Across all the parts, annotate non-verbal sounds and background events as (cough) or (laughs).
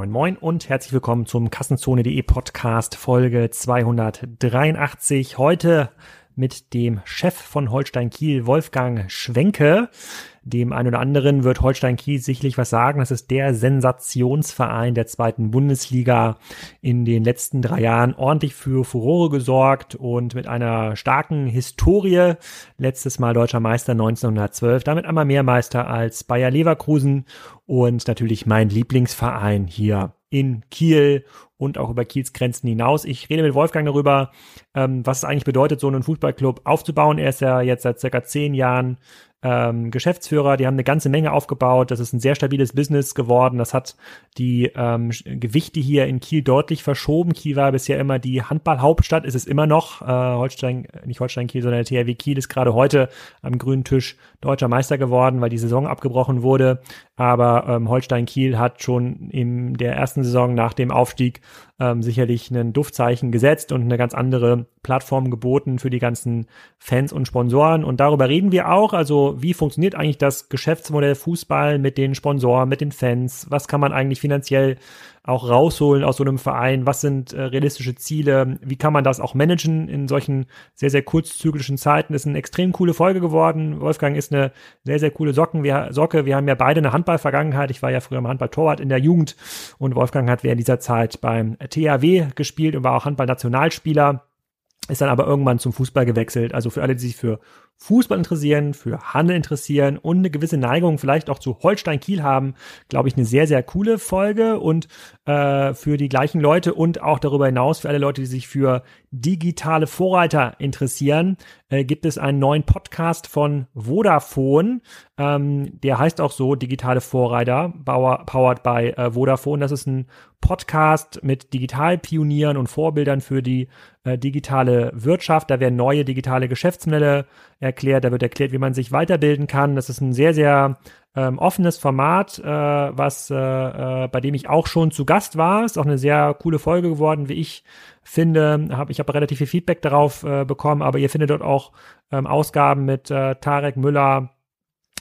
Moin Moin und herzlich willkommen zum Kassenzone.de Podcast Folge 283. Heute mit dem Chef von Holstein Kiel, Wolfgang Schwenke. Dem einen oder anderen wird Holstein Kiel sicherlich was sagen. Das ist der Sensationsverein der zweiten Bundesliga in den letzten drei Jahren ordentlich für Furore gesorgt und mit einer starken Historie. Letztes Mal deutscher Meister 1912, damit einmal mehr Meister als Bayer Leverkusen und natürlich mein Lieblingsverein hier in Kiel und auch über Kiels Grenzen hinaus. Ich rede mit Wolfgang darüber, ähm, was es eigentlich bedeutet, so einen Fußballclub aufzubauen. Er ist ja jetzt seit circa zehn Jahren ähm, Geschäftsführer, die haben eine ganze Menge aufgebaut. Das ist ein sehr stabiles Business geworden. Das hat die ähm, Gewichte hier in Kiel deutlich verschoben. Kiel war bisher immer die Handballhauptstadt, ist es immer noch. Äh, Holstein, nicht Holstein Kiel, sondern der THW Kiel ist gerade heute am grünen Tisch deutscher Meister geworden, weil die Saison abgebrochen wurde. Aber ähm, Holstein Kiel hat schon in der ersten Saison nach dem Aufstieg ähm, sicherlich ein Duftzeichen gesetzt und eine ganz andere Plattform geboten für die ganzen Fans und Sponsoren. Und darüber reden wir auch. Also wie funktioniert eigentlich das Geschäftsmodell Fußball mit den Sponsoren, mit den Fans? Was kann man eigentlich finanziell auch rausholen aus so einem Verein? Was sind äh, realistische Ziele? Wie kann man das auch managen in solchen sehr, sehr kurzzyklischen Zeiten? ist eine extrem coole Folge geworden. Wolfgang ist eine sehr, sehr coole Socken. Wir, Socke. Wir haben ja beide eine Handballvergangenheit. Ich war ja früher im Handball-Torwart in der Jugend und Wolfgang hat während dieser Zeit beim THW gespielt und war auch Handball-Nationalspieler ist dann aber irgendwann zum Fußball gewechselt. Also für alle, die sich für Fußball interessieren, für Handel interessieren und eine gewisse Neigung vielleicht auch zu Holstein Kiel haben, glaube ich, eine sehr, sehr coole Folge und äh, für die gleichen Leute und auch darüber hinaus für alle Leute, die sich für digitale Vorreiter interessieren, äh, gibt es einen neuen Podcast von Vodafone. Ähm, der heißt auch so Digitale Vorreiter, powered by äh, Vodafone. Das ist ein Podcast mit Digitalpionieren und Vorbildern für die äh, digitale Wirtschaft. Da werden neue digitale Geschäftsmodelle erklärt, da wird erklärt, wie man sich weiterbilden kann. Das ist ein sehr, sehr ähm, offenes Format, äh, was äh, äh, bei dem ich auch schon zu Gast war. Ist auch eine sehr coole Folge geworden, wie ich finde. Hab, ich habe relativ viel Feedback darauf äh, bekommen, aber ihr findet dort auch ähm, Ausgaben mit äh, Tarek Müller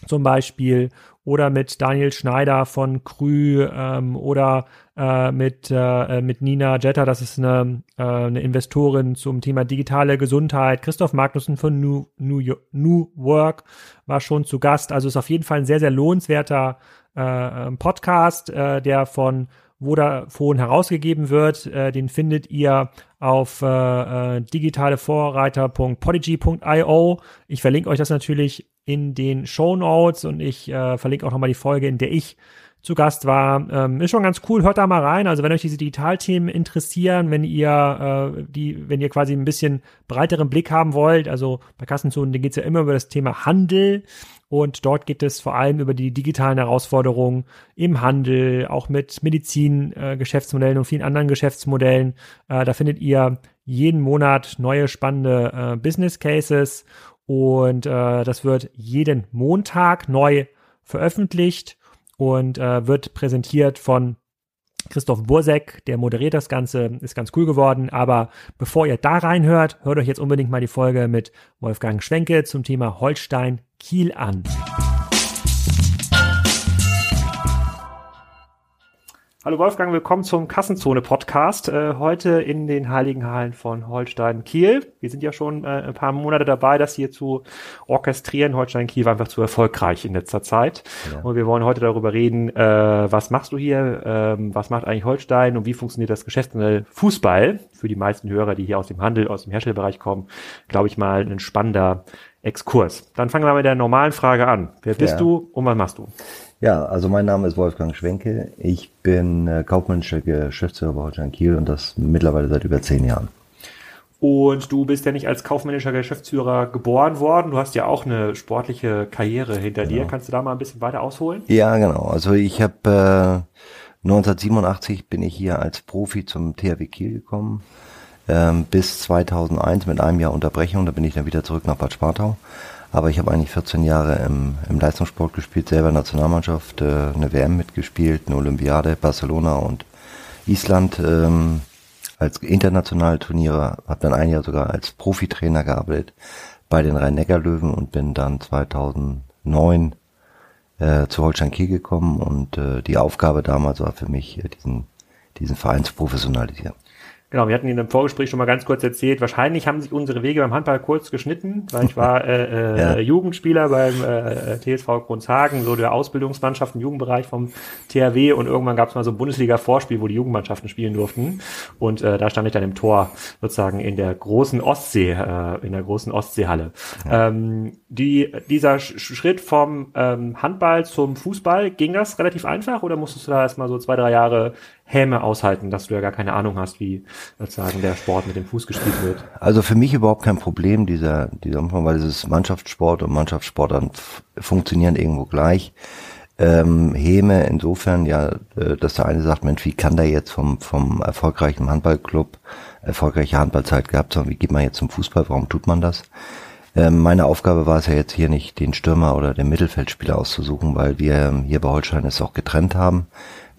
zum Beispiel oder mit Daniel Schneider von Krü ähm, oder äh, mit, äh, mit Nina Jetta, das ist eine, äh, eine Investorin zum Thema digitale Gesundheit. Christoph Magnussen von New, New, New Work war schon zu Gast. Also ist auf jeden Fall ein sehr, sehr lohnenswerter äh, ähm, Podcast, äh, der von Vodafone herausgegeben wird. Äh, den findet ihr auf äh, äh digitalevorreiter.podigy.io. Ich verlinke euch das natürlich in den Show Notes und ich äh, verlinke auch nochmal die Folge, in der ich zu Gast war. Ähm, ist schon ganz cool, hört da mal rein. Also wenn euch diese Digitalthemen interessieren, wenn ihr äh, die, wenn ihr quasi ein bisschen breiteren Blick haben wollt, also bei Kassenzonen, geht es ja immer über das Thema Handel und dort geht es vor allem über die digitalen Herausforderungen im Handel, auch mit Medizin-Geschäftsmodellen äh, und vielen anderen Geschäftsmodellen. Äh, da findet ihr jeden Monat neue spannende äh, Business Cases und äh, das wird jeden Montag neu veröffentlicht und äh, wird präsentiert von Christoph Bursek, der moderiert das Ganze, ist ganz cool geworden. Aber bevor ihr da reinhört, hört euch jetzt unbedingt mal die Folge mit Wolfgang Schwenke zum Thema Holstein Kiel an. Hallo Wolfgang, willkommen zum Kassenzone Podcast. Äh, heute in den Heiligen Hallen von Holstein Kiel. Wir sind ja schon äh, ein paar Monate dabei, das hier zu orchestrieren. Holstein Kiel war einfach zu erfolgreich in letzter Zeit. Ja. Und wir wollen heute darüber reden, äh, was machst du hier, ähm, was macht eigentlich Holstein und wie funktioniert das Geschäftsmodell Fußball? Für die meisten Hörer, die hier aus dem Handel, aus dem Herstellerbereich kommen, glaube ich mal ein spannender Exkurs. Dann fangen wir mit der normalen Frage an. Wer bist ja. du und was machst du? Ja, also mein Name ist Wolfgang Schwenke. Ich bin äh, kaufmännischer Geschäftsführer bei Holstein Kiel und das mittlerweile seit über zehn Jahren. Und du bist ja nicht als kaufmännischer Geschäftsführer geboren worden. Du hast ja auch eine sportliche Karriere hinter genau. dir. Kannst du da mal ein bisschen weiter ausholen? Ja, genau. Also ich habe äh, 1987 bin ich hier als Profi zum THW Kiel gekommen. Ähm, bis 2001 mit einem Jahr Unterbrechung. Da bin ich dann wieder zurück nach Bad Spartau. Aber ich habe eigentlich 14 Jahre im, im Leistungssport gespielt, selber Nationalmannschaft, äh, eine WM mitgespielt, eine Olympiade, Barcelona und Island ähm, als internationale Turniere, habe dann ein Jahr sogar als Profitrainer gearbeitet bei den Rhein-Neckar-Löwen und bin dann 2009 äh, zu Holstein Kiel gekommen und äh, die Aufgabe damals war für mich, äh, diesen, diesen Verein zu professionalisieren. Genau, wir hatten in dem Vorgespräch schon mal ganz kurz erzählt, wahrscheinlich haben sich unsere Wege beim Handball kurz geschnitten, weil ich war äh, äh, ja. Jugendspieler beim äh, TSV Grundshagen, so der Ausbildungsmannschaft im Jugendbereich vom THW und irgendwann gab es mal so ein Bundesliga-Vorspiel, wo die Jugendmannschaften spielen durften und äh, da stand ich dann im Tor sozusagen in der großen Ostsee, äh, in der großen Ostseehalle. Ja. Ähm, die, dieser Schritt vom ähm, Handball zum Fußball, ging das relativ einfach oder musstest du da erstmal so zwei, drei Jahre Häme aushalten, dass du ja gar keine Ahnung hast, wie sozusagen der Sport mit dem Fuß gespielt wird. Also für mich überhaupt kein Problem, dieser, dieser Umfang, weil es ist Mannschaftssport und Mannschaftssport dann funktionieren irgendwo gleich. Ähm, Häme insofern, ja, äh, dass der eine sagt, Mensch, wie kann der jetzt vom, vom erfolgreichen Handballclub erfolgreiche Handballzeit gehabt haben, wie geht man jetzt zum Fußball, warum tut man das? Ähm, meine Aufgabe war es ja jetzt hier nicht, den Stürmer oder den Mittelfeldspieler auszusuchen, weil wir hier bei Holstein es auch getrennt haben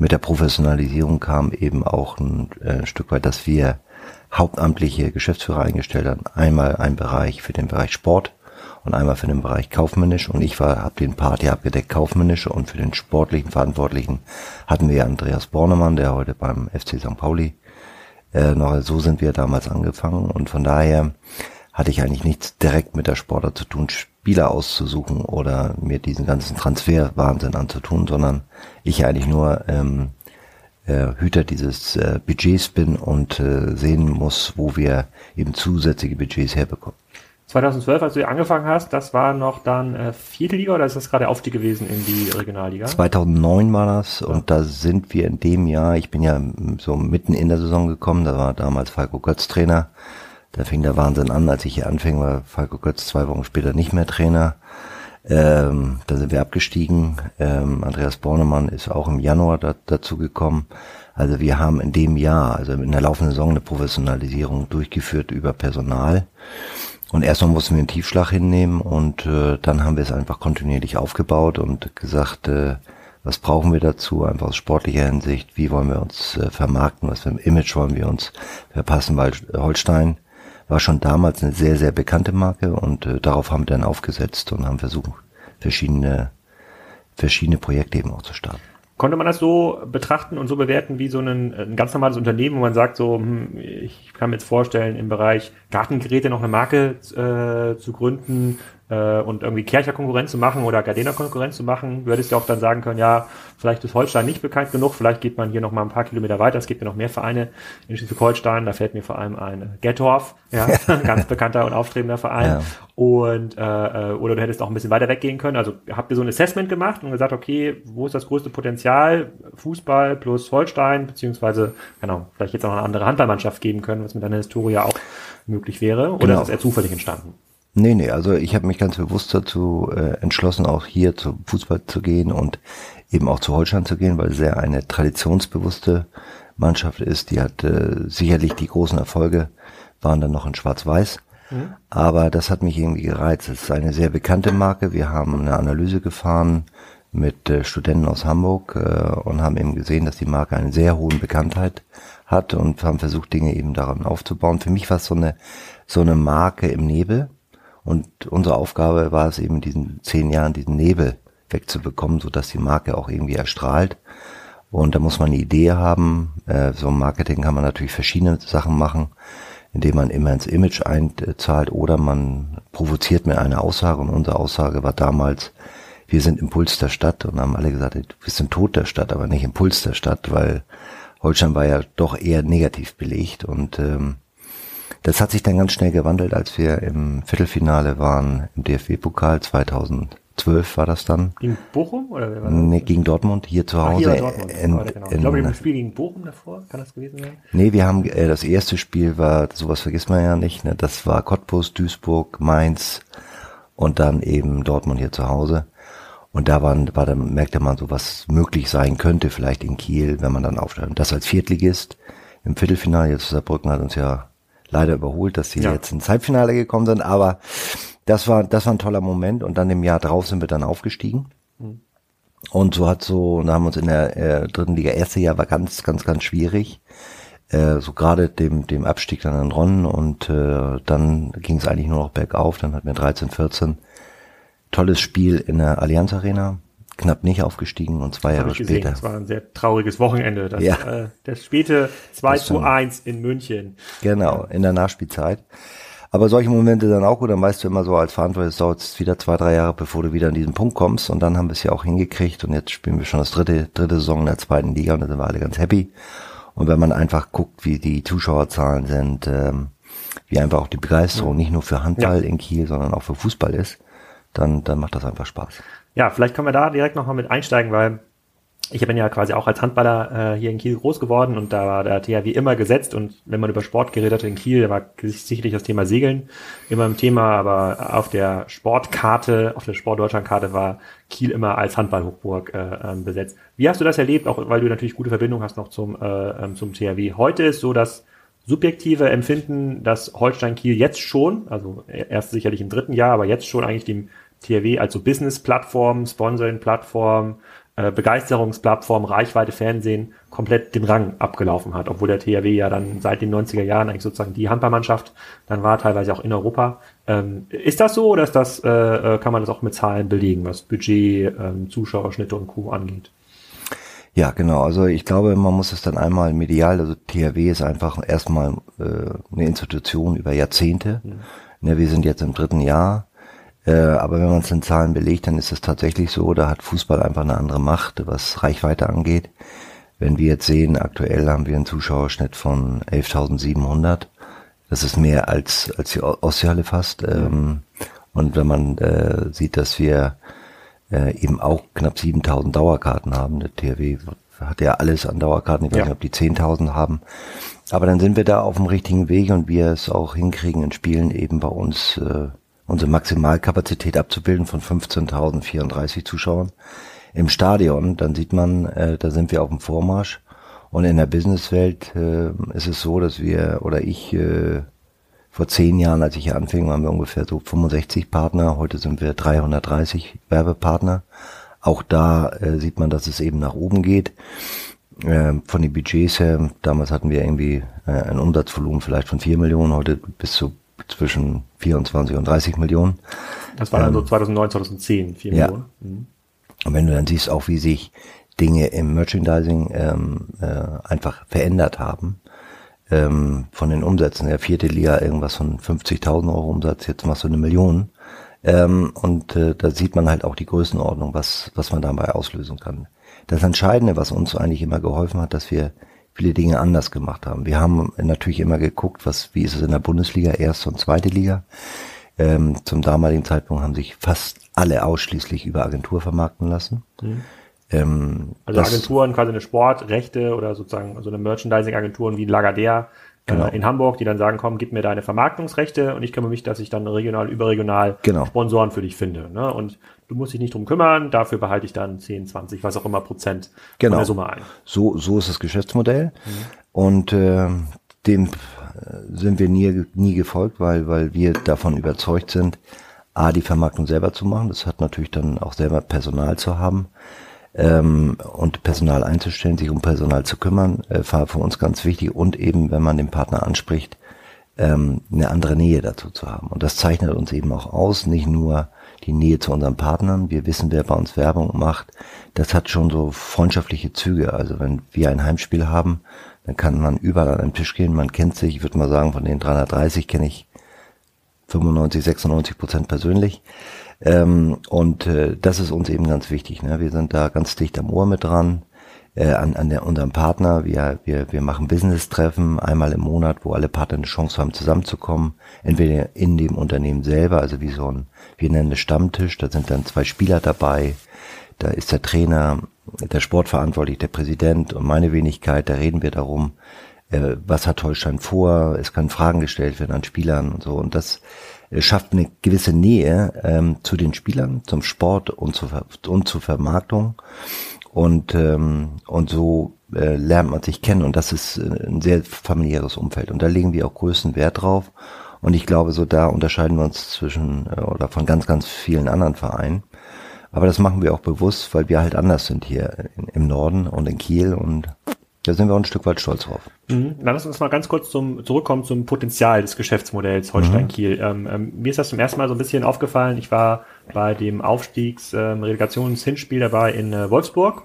mit der Professionalisierung kam eben auch ein äh, Stück weit, dass wir hauptamtliche Geschäftsführer eingestellt haben. Einmal ein Bereich für den Bereich Sport und einmal für den Bereich kaufmännisch und ich war habe den Part ja abgedeckt kaufmännische und für den sportlichen Verantwortlichen hatten wir Andreas Bornemann, der heute beim FC St. Pauli äh, noch so sind wir damals angefangen und von daher hatte ich eigentlich nichts direkt mit der Sportler zu tun, Spieler auszusuchen oder mir diesen ganzen Transferwahnsinn anzutun, sondern ich eigentlich nur ähm, äh, Hüter dieses äh, Budgets bin und äh, sehen muss, wo wir eben zusätzliche Budgets herbekommen. 2012, als du angefangen hast, das war noch dann äh, vierte Liga oder ist das gerade Aufstieg gewesen in die Regionalliga? 2009 war das ja. und da sind wir in dem Jahr, ich bin ja so mitten in der Saison gekommen, da war damals Falco Götz Trainer da fing der Wahnsinn an, als ich hier anfing, war Falco Götz zwei Wochen später nicht mehr Trainer. Ähm, da sind wir abgestiegen. Ähm, Andreas Bornemann ist auch im Januar da, dazu gekommen. Also wir haben in dem Jahr, also in der laufenden Saison, eine Professionalisierung durchgeführt über Personal. Und erstmal mussten wir einen Tiefschlag hinnehmen und äh, dann haben wir es einfach kontinuierlich aufgebaut und gesagt, äh, was brauchen wir dazu, einfach aus sportlicher Hinsicht, wie wollen wir uns äh, vermarkten, was für ein Image wollen wir uns verpassen, weil Holstein war schon damals eine sehr, sehr bekannte Marke und äh, darauf haben wir dann aufgesetzt und haben versucht, verschiedene, verschiedene Projekte eben auch zu starten. Konnte man das so betrachten und so bewerten wie so ein, ein ganz normales Unternehmen, wo man sagt, so, hm, ich kann mir jetzt vorstellen, im Bereich Gartengeräte noch eine Marke äh, zu gründen, äh, und irgendwie Kercher Konkurrenz zu machen oder Gardena Konkurrenz zu machen, würdest du auch dann sagen können, ja, vielleicht ist Holstein nicht bekannt genug, vielleicht geht man hier noch mal ein paar Kilometer weiter, es gibt ja noch mehr Vereine in Schleswig-Holstein, da fällt mir vor allem ein Gettorf, ja, (laughs) ganz bekannter und aufstrebender Verein. Ja. Und äh, äh, oder du hättest auch ein bisschen weiter weggehen können. Also habt ihr so ein Assessment gemacht und gesagt, okay, wo ist das größte Potenzial? Fußball plus Holstein, beziehungsweise, genau, vielleicht jetzt auch eine andere Handballmannschaft geben können, was mit deiner Historie auch möglich wäre. Oder genau. ist es eher zufällig entstanden? Nee, nee, also ich habe mich ganz bewusst dazu äh, entschlossen, auch hier zum Fußball zu gehen und eben auch zu Holstein zu gehen, weil es sehr eine traditionsbewusste Mannschaft ist. Die hat äh, sicherlich die großen Erfolge, waren dann noch in Schwarz-Weiß. Mhm. Aber das hat mich irgendwie gereizt. Es ist eine sehr bekannte Marke. Wir haben eine Analyse gefahren mit äh, Studenten aus Hamburg äh, und haben eben gesehen, dass die Marke eine sehr hohe Bekanntheit hat und haben versucht, Dinge eben daran aufzubauen. Für mich war es so eine, so eine Marke im Nebel und unsere Aufgabe war es eben in diesen zehn Jahren diesen Nebel wegzubekommen, so dass die Marke auch irgendwie erstrahlt. Und da muss man eine Idee haben. Äh, so im Marketing kann man natürlich verschiedene Sachen machen, indem man immer ins Image einzahlt oder man provoziert mit einer Aussage. Und unsere Aussage war damals, wir sind Impuls der Stadt und haben alle gesagt, wir sind Tod der Stadt, aber nicht Impuls der Stadt, weil Holstein war ja doch eher negativ belegt und ähm, das hat sich dann ganz schnell gewandelt, als wir im Viertelfinale waren im DFB-Pokal 2012 war das dann. Gegen Bochum oder wer war das? Nee, gegen Dortmund hier zu Hause. Ach, hier Dortmund. In, genau. Ich glaube, im Spiel gegen Bochum davor, kann das gewesen sein? Nee, wir haben äh, das erste Spiel war, sowas vergisst man ja nicht, ne? Das war Cottbus, Duisburg, Mainz und dann eben Dortmund hier zu Hause. Und da waren, war dann merkte man so, was möglich sein könnte, vielleicht in Kiel, wenn man dann aufsteigt. Das als Viertligist im Viertelfinale, jetzt Saarbrücken hat uns ja leider überholt, dass sie ja. jetzt ins Halbfinale gekommen sind, aber das war, das war ein toller Moment und dann im Jahr drauf sind wir dann aufgestiegen. Mhm. Und so hat so, und haben uns in der äh, dritten Liga, erste Jahr war ganz, ganz, ganz schwierig. Äh, so gerade dem, dem Abstieg dann an Ron und äh, dann ging es eigentlich nur noch bergauf. Dann hatten wir 13, 14 tolles Spiel in der Allianz Arena. Knapp nicht aufgestiegen und zwei das Jahre später. Das war ein sehr trauriges Wochenende. Das, ja. äh, das späte 2 das zu 1 in München. Genau, in der Nachspielzeit. Aber solche Momente dann auch gut, dann weißt du immer so als Verantwortlicher, es dauert wieder zwei, drei Jahre, bevor du wieder an diesen Punkt kommst. Und dann haben wir es ja auch hingekriegt und jetzt spielen wir schon das dritte, dritte Saison in der zweiten Liga und da sind wir alle ganz happy. Und wenn man einfach guckt, wie die Zuschauerzahlen sind, ähm, wie einfach auch die Begeisterung nicht nur für Handball ja. in Kiel, sondern auch für Fußball ist, dann, dann macht das einfach Spaß. Ja, vielleicht können wir da direkt nochmal mit einsteigen, weil ich bin ja quasi auch als Handballer äh, hier in Kiel groß geworden und da war der THW immer gesetzt und wenn man über Sport geredet hat in Kiel, da war sicherlich das Thema Segeln immer ein Thema, aber auf der Sportkarte, auf der Sportdeutschlandkarte war Kiel immer als Handballhochburg äh, ähm, besetzt. Wie hast du das erlebt, auch weil du natürlich gute Verbindung hast noch zum, äh, ähm, zum THW? Heute ist so das subjektive Empfinden, dass Holstein Kiel jetzt schon, also erst sicherlich im dritten Jahr, aber jetzt schon eigentlich dem THW als so Business-Plattform, Sponsoring-Plattform, äh, Begeisterungsplattform, Reichweite, Fernsehen komplett den Rang abgelaufen hat, obwohl der THW ja dann seit den 90er Jahren eigentlich sozusagen die Handballmannschaft dann war, teilweise auch in Europa. Ähm, ist das so oder ist das, äh, äh, kann man das auch mit Zahlen belegen, was Budget, ähm, Zuschauerschnitte und Co. angeht? Ja, genau. Also ich glaube, man muss es dann einmal medial, also THW ist einfach erstmal äh, eine Institution über Jahrzehnte. Mhm. Ja, wir sind jetzt im dritten Jahr. Äh, aber wenn man es in Zahlen belegt, dann ist es tatsächlich so, da hat Fußball einfach eine andere Macht, was Reichweite angeht. Wenn wir jetzt sehen, aktuell haben wir einen Zuschauerschnitt von 11.700. Das ist mehr als, als die Ostseehalle fast. Ähm, und wenn man äh, sieht, dass wir äh, eben auch knapp 7.000 Dauerkarten haben, der THW hat ja alles an Dauerkarten, ich weiß ja. nicht, ob die 10.000 haben. Aber dann sind wir da auf dem richtigen Weg und wir es auch hinkriegen in Spielen eben bei uns äh, unsere Maximalkapazität abzubilden von 15.034 Zuschauern im Stadion, dann sieht man, äh, da sind wir auf dem Vormarsch. Und in der Businesswelt äh, ist es so, dass wir oder ich äh, vor zehn Jahren, als ich hier anfing, waren wir ungefähr so 65 Partner. Heute sind wir 330 Werbepartner. Auch da äh, sieht man, dass es eben nach oben geht. Äh, von den Budgets her, damals hatten wir irgendwie äh, ein Umsatzvolumen vielleicht von vier Millionen, heute bis zu zwischen 24 und 30 Millionen. Das war dann so 2009, 2010, 4 ja. Millionen. Mhm. Und wenn du dann siehst, auch wie sich Dinge im Merchandising ähm, äh, einfach verändert haben, ähm, von den Umsätzen, der vierte Liga irgendwas von 50.000 Euro Umsatz, jetzt machst du eine Million. Ähm, und äh, da sieht man halt auch die Größenordnung, was, was man dabei auslösen kann. Das Entscheidende, was uns eigentlich immer geholfen hat, dass wir viele Dinge anders gemacht haben. Wir haben natürlich immer geguckt, was, wie ist es in der Bundesliga, erste und zweite Liga. Ähm, zum damaligen Zeitpunkt haben sich fast alle ausschließlich über Agentur vermarkten lassen. Mhm. Ähm, also Agenturen, quasi eine Sportrechte oder sozusagen so eine Merchandising-Agenturen wie Lagardère genau. äh, in Hamburg, die dann sagen, komm, gib mir deine Vermarktungsrechte und ich kümmere mich, dass ich dann regional, überregional genau. Sponsoren für dich finde. Ne? Und du musst dich nicht drum kümmern, dafür behalte ich dann 10, 20, was auch immer Prozent genau. von der Summe ein. So, so ist das Geschäftsmodell. Mhm. Und äh, dem äh, sind wir nie, nie gefolgt, weil, weil wir davon überzeugt sind, A, die Vermarktung selber zu machen. Das hat natürlich dann auch selber Personal zu haben ähm, und Personal einzustellen, sich um Personal zu kümmern, äh, war für uns ganz wichtig und eben, wenn man den Partner anspricht, ähm, eine andere Nähe dazu zu haben. Und das zeichnet uns eben auch aus, nicht nur die Nähe zu unseren Partnern, wir wissen, wer bei uns Werbung macht, das hat schon so freundschaftliche Züge. Also wenn wir ein Heimspiel haben, dann kann man überall an einen Tisch gehen, man kennt sich, ich würde mal sagen, von den 330 kenne ich 95, 96 Prozent persönlich. Ähm, und äh, das ist uns eben ganz wichtig. Ne? Wir sind da ganz dicht am Ohr mit dran, äh, an, an der, unserem Partner. Wir, wir, wir machen Business-Treffen einmal im Monat, wo alle Partner eine Chance haben, zusammenzukommen. Entweder in dem Unternehmen selber, also wie so ein, wir nennen es Stammtisch, da sind dann zwei Spieler dabei, da ist der Trainer, der Sportverantwortliche, der Präsident und meine Wenigkeit, da reden wir darum, äh, was hat Holstein vor, es können Fragen gestellt werden an Spielern und so. Und das schafft eine gewisse Nähe ähm, zu den Spielern, zum Sport und zur, und zur Vermarktung. Und, ähm, und so äh, lernt man sich kennen und das ist äh, ein sehr familiäres Umfeld. Und da legen wir auch größten Wert drauf. Und ich glaube, so da unterscheiden wir uns zwischen äh, oder von ganz, ganz vielen anderen Vereinen. Aber das machen wir auch bewusst, weil wir halt anders sind hier in, im Norden und in Kiel und da sind wir auch ein Stück weit stolz drauf. Mhm. Dann lass uns mal ganz kurz zum, zurückkommen zum Potenzial des Geschäftsmodells Holstein-Kiel. Mhm. Ähm, ähm, mir ist das zum ersten Mal so ein bisschen aufgefallen. Ich war bei dem Aufstiegs-Relegations-Hinspiel ähm, dabei in äh, Wolfsburg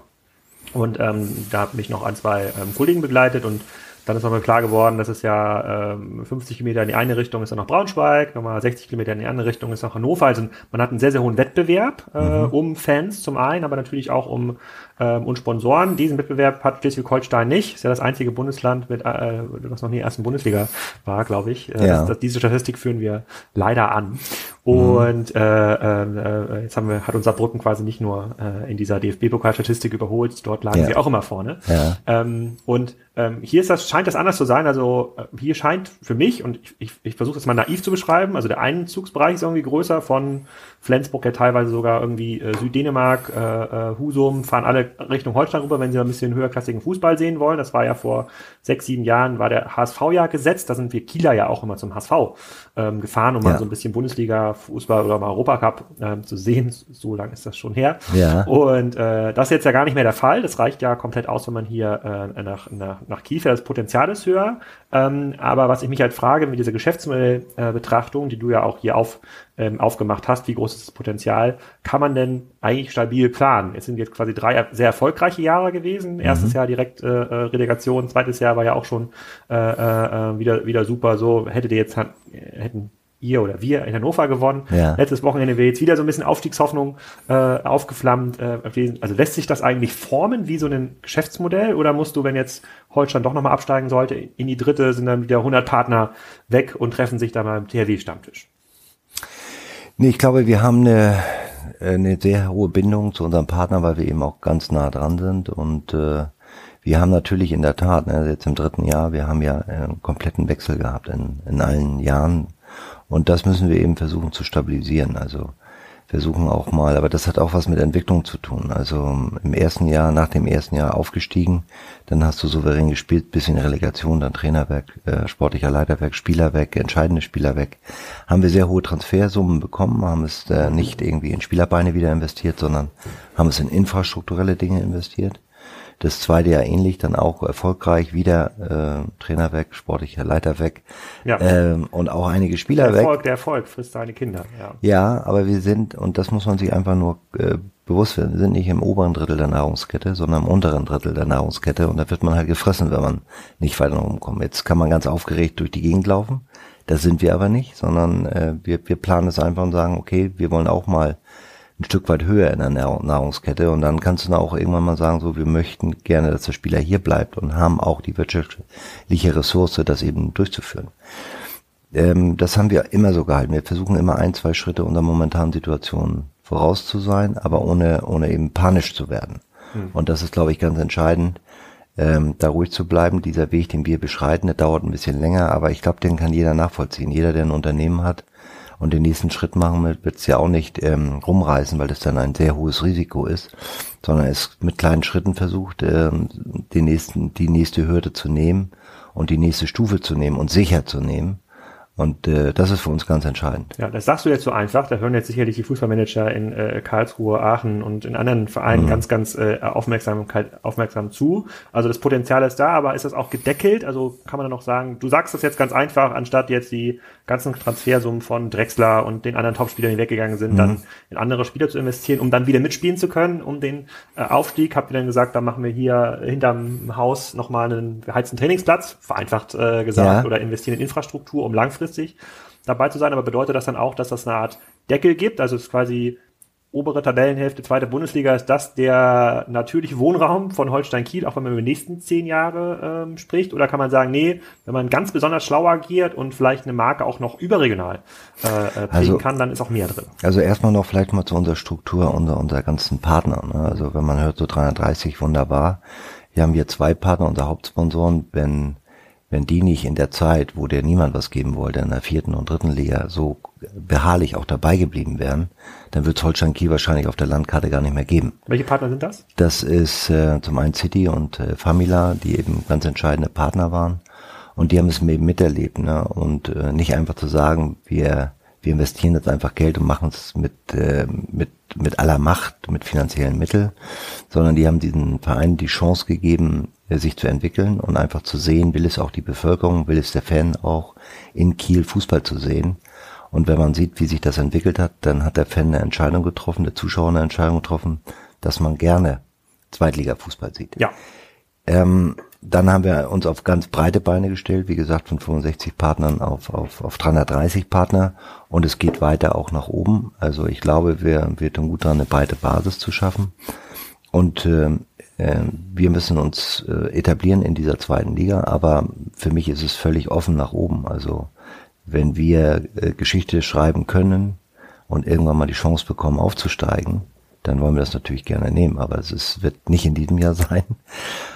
und ähm, da habe mich noch ein, zwei ähm, Kollegen begleitet und dann ist nochmal klar geworden, dass es ja ähm, 50 Kilometer in die eine Richtung ist dann noch Braunschweig, nochmal 60 Kilometer in die andere Richtung ist noch Hannover. Also man hat einen sehr, sehr hohen Wettbewerb äh, mhm. um Fans zum einen, aber natürlich auch um ähm, und Sponsoren. Diesen Wettbewerb hat Schleswig-Holstein nicht. Ist ja das einzige Bundesland, mit, äh, was noch nie ersten Bundesliga war, glaube ich. Äh, ja. das, das, diese Statistik führen wir leider an. Und mhm. äh, äh, jetzt haben wir, hat unser Brücken quasi nicht nur äh, in dieser DFB-Pokalstatistik überholt, dort lagen ja. sie auch immer vorne. Ja. Ähm, und ähm, hier ist das, scheint das anders zu sein. Also äh, hier scheint für mich, und ich, ich, ich versuche das mal naiv zu beschreiben, also der Einzugsbereich ist irgendwie größer von Flensburg ja teilweise sogar irgendwie äh, Süddänemark, äh, äh, Husum, fahren alle Richtung Holstein rüber, wenn sie ein bisschen höherklassigen Fußball sehen wollen. Das war ja vor sechs, sieben Jahren, war der HSV ja gesetzt. Da sind wir Kieler ja auch immer zum HSV ähm, gefahren, um ja. mal so ein bisschen Bundesliga-Fußball oder mal Europacup ähm, zu sehen. So lange ist das schon her. Ja. Und äh, das ist jetzt ja gar nicht mehr der Fall. Das reicht ja komplett aus, wenn man hier äh, nach, nach, nach Kiefer, das Potenzial ist höher. Ähm, aber was ich mich halt frage, mit dieser Geschäftsmodellbetrachtung, die du ja auch hier auf ähm, aufgemacht hast, wie groß ist das Potenzial, kann man denn eigentlich stabil planen? Es sind jetzt quasi drei sehr erfolgreiche Jahre gewesen. Erstes mhm. Jahr direkt äh, äh, Relegation, zweites Jahr war ja auch schon äh, äh, wieder wieder super. So hättet ihr jetzt hätten ihr oder wir in Hannover gewonnen. Ja. Letztes Wochenende wäre jetzt wieder so ein bisschen Aufstiegshoffnung äh, aufgeflammt. Äh, also lässt sich das eigentlich formen wie so ein Geschäftsmodell oder musst du, wenn jetzt Holstein doch nochmal absteigen sollte, in die dritte sind dann wieder 100 Partner weg und treffen sich dann beim THW-Stammtisch? Nee, ich glaube, wir haben eine, eine sehr hohe Bindung zu unserem Partner, weil wir eben auch ganz nah dran sind und äh, wir haben natürlich in der Tat, ne, jetzt im dritten Jahr, wir haben ja einen kompletten Wechsel gehabt in, in allen Jahren und das müssen wir eben versuchen zu stabilisieren. Also versuchen auch mal, aber das hat auch was mit Entwicklung zu tun. Also im ersten Jahr, nach dem ersten Jahr aufgestiegen, dann hast du souverän gespielt, bisschen Relegation, dann Trainer weg, äh, sportlicher Leiter weg, Spieler weg, entscheidende Spieler weg. Haben wir sehr hohe Transfersummen bekommen, haben es äh, nicht irgendwie in Spielerbeine wieder investiert, sondern haben es in infrastrukturelle Dinge investiert. Das zweite Jahr ähnlich, dann auch erfolgreich, wieder äh, Trainer weg, sportlicher Leiter weg ja. ähm, und auch einige Spieler der Erfolg, weg. Der Erfolg frisst seine Kinder. Ja. ja, aber wir sind, und das muss man sich einfach nur äh, bewusst werden, wir sind nicht im oberen Drittel der Nahrungskette, sondern im unteren Drittel der Nahrungskette und da wird man halt gefressen, wenn man nicht weiter rumkommt. Jetzt kann man ganz aufgeregt durch die Gegend laufen, das sind wir aber nicht, sondern äh, wir, wir planen es einfach und sagen, okay, wir wollen auch mal ein Stück weit höher in der Nahrungskette und dann kannst du dann auch irgendwann mal sagen, so wir möchten gerne, dass der Spieler hier bleibt und haben auch die wirtschaftliche Ressource, das eben durchzuführen. Ähm, das haben wir immer so gehalten. Wir versuchen immer ein, zwei Schritte unter momentanen Situationen voraus zu sein, aber ohne, ohne eben panisch zu werden. Mhm. Und das ist, glaube ich, ganz entscheidend, ähm, da ruhig zu bleiben. Dieser Weg, den wir beschreiten, der dauert ein bisschen länger, aber ich glaube, den kann jeder nachvollziehen. Jeder, der ein Unternehmen hat, und den nächsten Schritt machen wird es ja auch nicht ähm, rumreißen, weil das dann ein sehr hohes Risiko ist, sondern es mit kleinen Schritten versucht, ähm, den nächsten, die nächste Hürde zu nehmen und die nächste Stufe zu nehmen und sicher zu nehmen und äh, das ist für uns ganz entscheidend. Ja, das sagst du jetzt so einfach. Da hören jetzt sicherlich die Fußballmanager in äh, Karlsruhe, Aachen und in anderen Vereinen mhm. ganz, ganz äh, aufmerksam, aufmerksam zu. Also das Potenzial ist da, aber ist das auch gedeckelt? Also kann man dann noch sagen, du sagst das jetzt ganz einfach, anstatt jetzt die ganzen Transfersummen von Drexler und den anderen Topspielern, die weggegangen sind, mhm. dann in andere Spieler zu investieren, um dann wieder mitspielen zu können, um den äh, Aufstieg. Habt ihr dann gesagt, dann machen wir hier hinterm Haus nochmal einen beheizten Trainingsplatz, vereinfacht äh, gesagt, ja. oder investieren in Infrastruktur, um langfristig langfristig dabei zu sein, aber bedeutet das dann auch, dass das eine Art Deckel gibt, also es ist quasi obere Tabellenhälfte, zweite Bundesliga, ist das der natürliche Wohnraum von Holstein Kiel, auch wenn man über die nächsten zehn Jahre ähm, spricht? Oder kann man sagen, nee, wenn man ganz besonders schlau agiert und vielleicht eine Marke auch noch überregional äh, äh also, kann, dann ist auch mehr drin? Also erstmal noch vielleicht mal zu unserer Struktur, unserer, unserer ganzen Partner. Ne? Also wenn man hört so 330, wunderbar. Wir haben hier zwei Partner, unsere Hauptsponsoren, wenn wenn die nicht in der Zeit, wo der niemand was geben wollte, in der vierten und dritten Liga so beharrlich auch dabei geblieben wären, dann wird es Holstein Kiel wahrscheinlich auf der Landkarte gar nicht mehr geben. Welche Partner sind das? Das ist äh, zum einen City und äh, Famila, die eben ganz entscheidende Partner waren. Und die haben es eben miterlebt. Ne? Und äh, nicht einfach zu sagen, wir, wir investieren jetzt einfach Geld und machen es mit, äh, mit, mit aller Macht, mit finanziellen Mitteln, sondern die haben diesen Verein die Chance gegeben, sich zu entwickeln und einfach zu sehen, will es auch die Bevölkerung, will es der Fan auch in Kiel Fußball zu sehen. Und wenn man sieht, wie sich das entwickelt hat, dann hat der Fan eine Entscheidung getroffen, der Zuschauer eine Entscheidung getroffen, dass man gerne Zweitliga-Fußball sieht. Ja. Ähm, dann haben wir uns auf ganz breite Beine gestellt, wie gesagt, von 65 Partnern auf, auf, auf 330 Partner und es geht weiter auch nach oben. Also ich glaube, wir, wir tun gut daran, eine breite Basis zu schaffen. Und äh, äh, wir müssen uns äh, etablieren in dieser zweiten Liga, aber für mich ist es völlig offen nach oben. Also wenn wir äh, Geschichte schreiben können und irgendwann mal die Chance bekommen aufzusteigen, dann wollen wir das natürlich gerne nehmen, aber es ist, wird nicht in diesem Jahr (laughs) sein.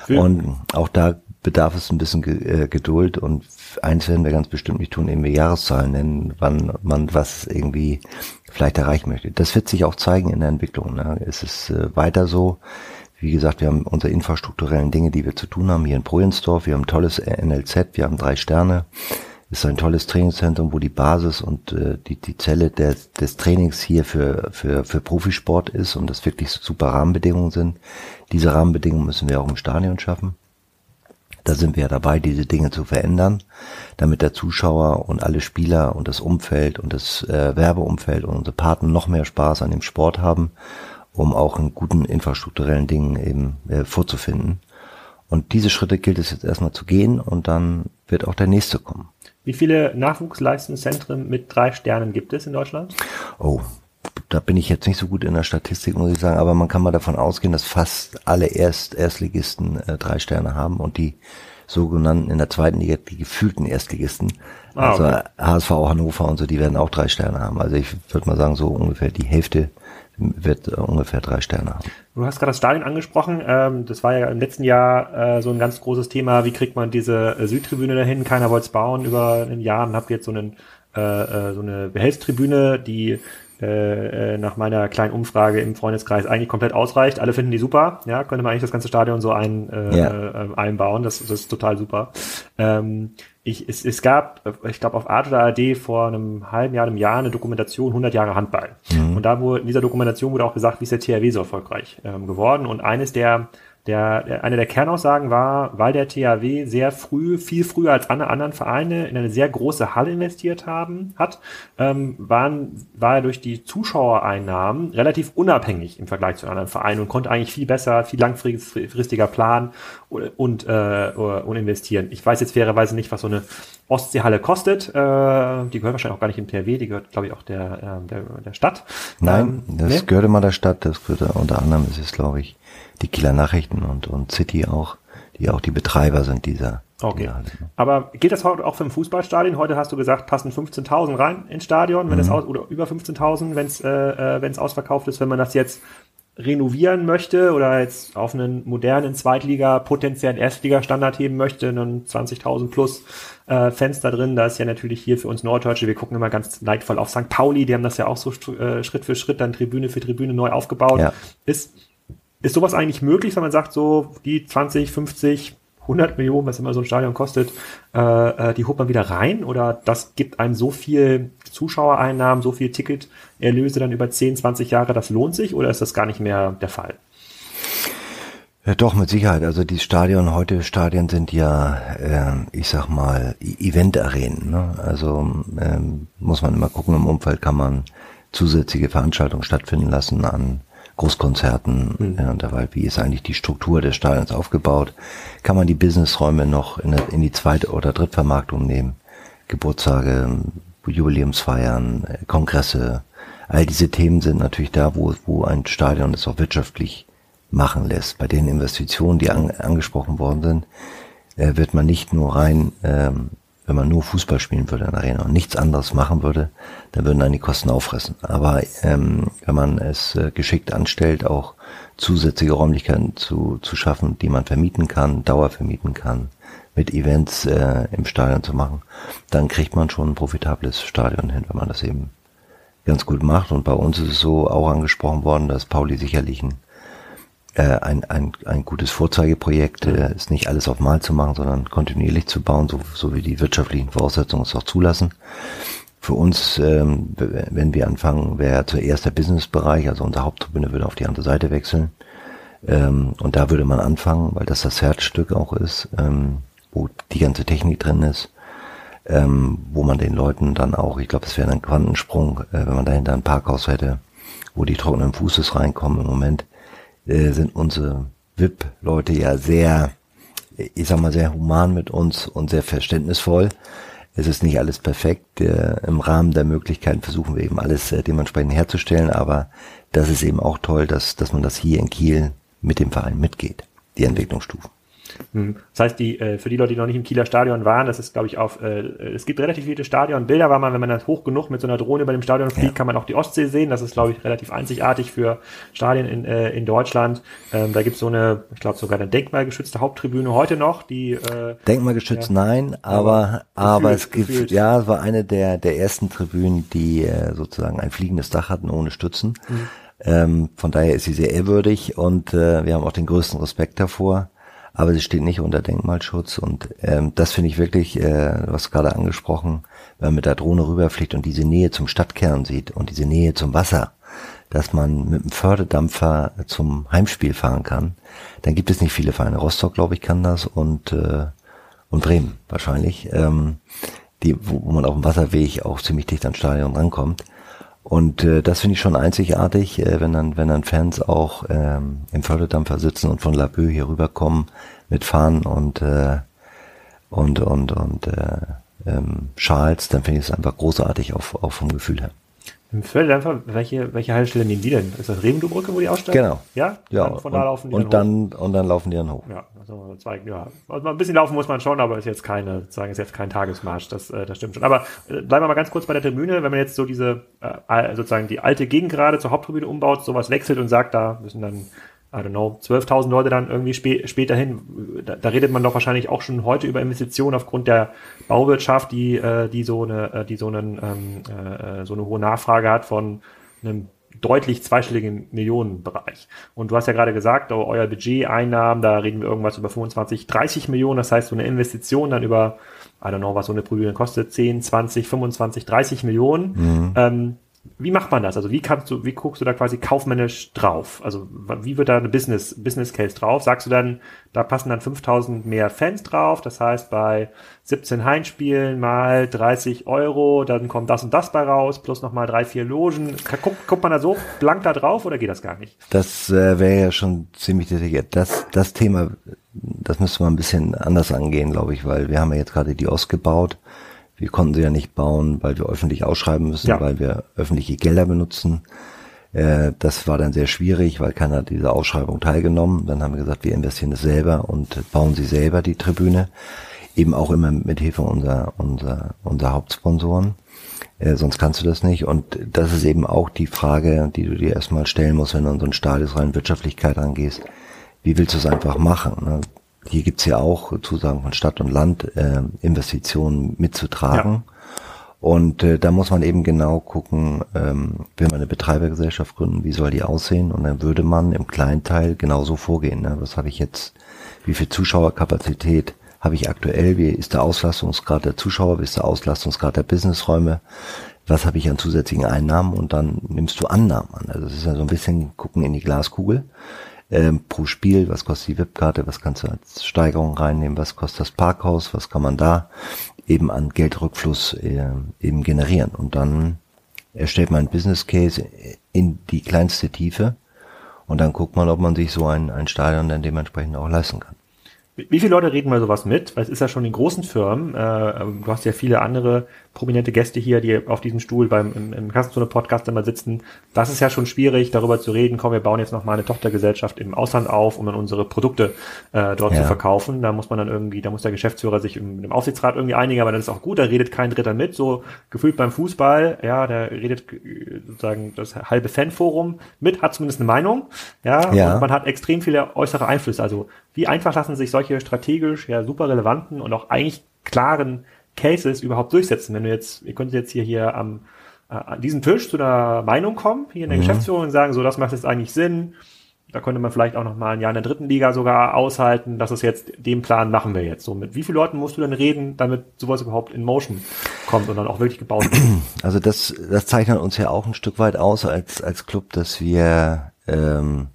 Ja. Und auch da bedarf es ein bisschen äh, Geduld und eins werden wir ganz bestimmt nicht tun, eben Jahreszahlen nennen, wann man was irgendwie vielleicht erreichen möchte. Das wird sich auch zeigen in der Entwicklung. Ne? Es ist äh, weiter so. Wie gesagt, wir haben unsere infrastrukturellen Dinge, die wir zu tun haben, hier in Projensdorf. Wir haben ein tolles NLZ, wir haben drei Sterne ist ein tolles Trainingszentrum, wo die Basis und äh, die, die Zelle des, des Trainings hier für, für, für Profisport ist und das wirklich super Rahmenbedingungen sind. Diese Rahmenbedingungen müssen wir auch im Stadion schaffen. Da sind wir ja dabei, diese Dinge zu verändern, damit der Zuschauer und alle Spieler und das Umfeld und das äh, Werbeumfeld und unsere Partner noch mehr Spaß an dem Sport haben, um auch in guten infrastrukturellen Dingen eben äh, vorzufinden. Und diese Schritte gilt es jetzt erstmal zu gehen und dann wird auch der nächste kommen. Wie viele Nachwuchsleistungszentren mit drei Sternen gibt es in Deutschland? Oh, da bin ich jetzt nicht so gut in der Statistik, muss ich sagen, aber man kann mal davon ausgehen, dass fast alle Erst Erstligisten äh, drei Sterne haben und die sogenannten in der zweiten Liga die gefühlten Erstligisten, ah, also okay. HSV Hannover und so, die werden auch drei Sterne haben. Also ich würde mal sagen, so ungefähr die Hälfte wird äh, ungefähr drei Sterne haben. Du hast gerade das Stadion angesprochen. Ähm, das war ja im letzten Jahr äh, so ein ganz großes Thema. Wie kriegt man diese äh, Südtribüne dahin? Keiner wollte es bauen über ein Jahr und habt jetzt so, einen, so eine Behelfstribüne, die nach meiner kleinen Umfrage im Freundeskreis eigentlich komplett ausreicht. Alle finden die super. Ja, könnte man eigentlich das ganze Stadion so ein, äh, ja. einbauen. Das, das ist total super. Ähm, ich, es, es gab, ich glaube, auf Art oder AD vor einem halben Jahr, einem Jahr eine Dokumentation 100 Jahre Handball. Mhm. Und da wurde, in dieser Dokumentation wurde auch gesagt, wie ist der THW so erfolgreich ähm, geworden. Und eines der der, eine der Kernaussagen war, weil der THW sehr früh, viel früher als alle anderen Vereine in eine sehr große Halle investiert haben, hat, ähm, waren, war er durch die Zuschauereinnahmen relativ unabhängig im Vergleich zu anderen Vereinen und konnte eigentlich viel besser, viel langfristiger planen und, und, äh, und investieren. Ich weiß jetzt fairerweise nicht, was so eine Ostseehalle kostet. Äh, die gehört wahrscheinlich auch gar nicht im THW, die gehört, glaube ich, auch der, äh, der, der Stadt. Nein, ähm, das ne? gehörte mal der Stadt, das gehörte unter anderem ist es, glaube ich, die Kieler Nachrichten und, und City auch, die auch die Betreiber sind dieser. Okay. Dieser Aber gilt das heute auch für ein Fußballstadion? Heute hast du gesagt, passen 15.000 rein ins Stadion, wenn mhm. es aus, oder über 15.000, wenn es äh, wenn es ausverkauft ist. Wenn man das jetzt renovieren möchte oder jetzt auf einen modernen Zweitliga, potenziellen Erstliga-Standard heben möchte, dann 20.000 plus äh, Fenster drin. Da ist ja natürlich hier für uns Norddeutsche, wir gucken immer ganz leidvoll auf St. Pauli, die haben das ja auch so äh, Schritt für Schritt dann Tribüne für Tribüne neu aufgebaut. Ja. Ist ist sowas eigentlich möglich, wenn man sagt, so die 20, 50, 100 Millionen, was immer so ein Stadion kostet, äh, äh, die holt man wieder rein? Oder das gibt einem so viel Zuschauereinnahmen, so viel Ticketerlöse dann über 10, 20 Jahre, das lohnt sich? Oder ist das gar nicht mehr der Fall? Ja, doch, mit Sicherheit. Also die Stadion, heute Stadien sind ja, äh, ich sag mal, Event-Arenen. Ne? Also ähm, muss man immer gucken, im Umfeld kann man zusätzliche Veranstaltungen stattfinden lassen an Großkonzerten mhm. ja, und dabei, wie ist eigentlich die Struktur des Stadions aufgebaut? Kann man die Businessräume noch in, in die zweite oder Drittvermarktung nehmen? Geburtstage, Jubiläumsfeiern, Kongresse, all diese Themen sind natürlich da, wo, wo ein Stadion es auch wirtschaftlich machen lässt. Bei den Investitionen, die an, angesprochen worden sind, äh, wird man nicht nur rein ähm, wenn man nur Fußball spielen würde in der Arena und nichts anderes machen würde, dann würden dann die Kosten auffressen. Aber ähm, wenn man es äh, geschickt anstellt, auch zusätzliche Räumlichkeiten zu, zu schaffen, die man vermieten kann, Dauer vermieten kann, mit Events äh, im Stadion zu machen, dann kriegt man schon ein profitables Stadion hin, wenn man das eben ganz gut macht. Und bei uns ist es so auch angesprochen worden, dass Pauli sicherlich ein ein, ein, ein gutes Vorzeigeprojekt äh, ist nicht alles auf Mal zu machen, sondern kontinuierlich zu bauen, so, so wie die wirtschaftlichen Voraussetzungen es auch zulassen. Für uns, ähm, wenn wir anfangen, wäre zuerst der Businessbereich, also unser Haupttribüne würde auf die andere Seite wechseln. Ähm, und da würde man anfangen, weil das das Herzstück auch ist, ähm, wo die ganze Technik drin ist, ähm, wo man den Leuten dann auch, ich glaube, es wäre ein Quantensprung, äh, wenn man dahinter ein Parkhaus hätte, wo die trockenen Fußes reinkommen. Im Moment äh, sind unsere VIP-Leute ja sehr, ich sag mal, sehr human mit uns und sehr verständnisvoll. Es ist nicht alles perfekt. Äh, Im Rahmen der Möglichkeiten versuchen wir eben alles äh, dementsprechend herzustellen, aber das ist eben auch toll, dass, dass man das hier in Kiel mit dem Verein mitgeht, die Entwicklungsstufen. Hm. Das heißt, die, äh, für die Leute, die noch nicht im Kieler Stadion waren, das ist, glaube ich, auf, äh, es gibt relativ viele Stadionbilder, weil man, wenn man das hoch genug mit so einer Drohne über dem Stadion fliegt, ja. kann man auch die Ostsee sehen. Das ist, glaube ich, relativ einzigartig für Stadien in, äh, in Deutschland. Ähm, da gibt es so eine, ich glaube, sogar eine denkmalgeschützte Haupttribüne heute noch, die Denkmalgeschützt ja, nein, aber, aber, es gibt, gefühlt. ja, es war eine der, der ersten Tribünen, die sozusagen ein fliegendes Dach hatten ohne Stützen. Mhm. Ähm, von daher ist sie sehr ehrwürdig und äh, wir haben auch den größten Respekt davor aber sie steht nicht unter Denkmalschutz und ähm, das finde ich wirklich, äh, hast gerade angesprochen, wenn man mit der Drohne rüberfliegt und diese Nähe zum Stadtkern sieht und diese Nähe zum Wasser, dass man mit dem Förderdampfer zum Heimspiel fahren kann, dann gibt es nicht viele Vereine. Rostock, glaube ich, kann das und äh, und Bremen wahrscheinlich, ähm, die, wo, wo man auf dem Wasserweg auch ziemlich dicht ans Stadion rankommt. Und äh, das finde ich schon einzigartig, äh, wenn dann, wenn dann Fans auch ähm, im Förderdampfer sitzen und von Labö hier rüberkommen mit Fahnen und äh, und und und äh, ähm, Schals, dann finde ich es einfach großartig auf, auf vom Gefühl her. Im Förderdampfer, welche, welche Haltestelle nehmen die denn? Ist das Revendu-Brücke, wo die aussteigen? Genau. Ja? Ja. Dann von und, da laufen die und dann, dann und dann laufen die dann hoch. Ja, also zwei, ja. Also ein bisschen laufen muss man schon, aber ist jetzt keine, sagen, ist jetzt kein Tagesmarsch, das, äh, das stimmt schon. Aber äh, bleiben wir mal ganz kurz bei der Tribüne, wenn man jetzt so diese, äh, sozusagen die alte Gegend gerade zur Haupttribüne umbaut, sowas wechselt und sagt, da müssen dann I don't know, 12.000 Leute dann irgendwie spä später hin. Da, da, redet man doch wahrscheinlich auch schon heute über Investitionen aufgrund der Bauwirtschaft, die, äh, die so eine, äh, die so einen, ähm, äh, so eine hohe Nachfrage hat von einem deutlich zweistelligen Millionenbereich. Und du hast ja gerade gesagt, oh, euer Budget, Einnahmen, da reden wir irgendwas über 25, 30 Millionen. Das heißt, so eine Investition dann über, I don't know, was so eine Prüfung kostet, 10, 20, 25, 30 Millionen. Mhm. Ähm, wie macht man das? Also wie kannst du, wie guckst du da quasi kaufmännisch drauf? Also wie wird da eine Business, Business Case drauf? Sagst du dann, da passen dann 5000 mehr Fans drauf? Das heißt, bei 17 Heimspielen mal 30 Euro, dann kommt das und das bei raus, plus nochmal drei, vier Logen. Guckt, guckt man da so blank da drauf oder geht das gar nicht? Das äh, wäre ja schon ziemlich detailliert. Das, das Thema, das müsste man ein bisschen anders angehen, glaube ich, weil wir haben ja jetzt gerade die Ost gebaut wir konnten sie ja nicht bauen, weil wir öffentlich ausschreiben müssen, ja. weil wir öffentliche Gelder benutzen. Äh, das war dann sehr schwierig, weil keiner dieser Ausschreibung teilgenommen. Dann haben wir gesagt, wir investieren es selber und bauen sie selber die Tribüne. Eben auch immer mit Hilfe unserer, unserer, unserer Hauptsponsoren. Äh, sonst kannst du das nicht. Und das ist eben auch die Frage, die du dir erstmal stellen musst, wenn du an so ein Stadion rein Wirtschaftlichkeit angehst. Wie willst du es einfach machen? Ne? Hier gibt's ja auch Zusagen von Stadt und Land, äh, Investitionen mitzutragen. Ja. Und äh, da muss man eben genau gucken, ähm, will man eine Betreibergesellschaft gründen, wie soll die aussehen? Und dann würde man im kleinen Teil genauso vorgehen. Ne? Was habe ich jetzt, wie viel Zuschauerkapazität habe ich aktuell? Wie ist der Auslastungsgrad der Zuschauer? Wie ist der Auslastungsgrad der Businessräume? Was habe ich an zusätzlichen Einnahmen? Und dann nimmst du Annahmen an. Also es ist ja so ein bisschen gucken in die Glaskugel ähm, pro Spiel, was kostet die VIP-Karte, was kannst du als Steigerung reinnehmen, was kostet das Parkhaus, was kann man da eben an Geldrückfluss äh, eben generieren. Und dann erstellt man ein Business Case in die kleinste Tiefe und dann guckt man, ob man sich so ein, ein Stadion dann dementsprechend auch leisten kann. Wie viele Leute reden mal sowas mit? Weil es ist ja schon in großen Firmen. Äh, du hast ja viele andere prominente Gäste hier, die auf diesem Stuhl beim im, im Kassenzone-Podcast immer sitzen. Das ist ja schon schwierig, darüber zu reden. Komm, wir bauen jetzt noch mal eine Tochtergesellschaft im Ausland auf, um dann unsere Produkte äh, dort ja. zu verkaufen. Da muss man dann irgendwie, da muss der Geschäftsführer sich im, im Aufsichtsrat irgendwie einigen, aber dann ist auch gut. Da redet kein Dritter mit. So gefühlt beim Fußball, ja, da redet sozusagen das halbe Fanforum mit, hat zumindest eine Meinung. Ja, ja. und man hat extrem viele äußere Einflüsse. Also wie einfach lassen sich solche strategisch ja super relevanten und auch eigentlich klaren Cases überhaupt durchsetzen. Wenn du jetzt, ihr könntet jetzt hier, hier am, äh, an diesem Tisch zu einer Meinung kommen, hier in der mhm. Geschäftsführung und sagen, so, das macht jetzt eigentlich Sinn. Da könnte man vielleicht auch noch mal ein Jahr in der dritten Liga sogar aushalten, dass es jetzt, den Plan machen wir jetzt. So, mit wie vielen Leuten musst du denn reden, damit sowas überhaupt in Motion kommt und dann auch wirklich gebaut wird? (clears throat) Also das, das zeichnet uns ja auch ein Stück weit aus als, als Club, dass wir, ähm,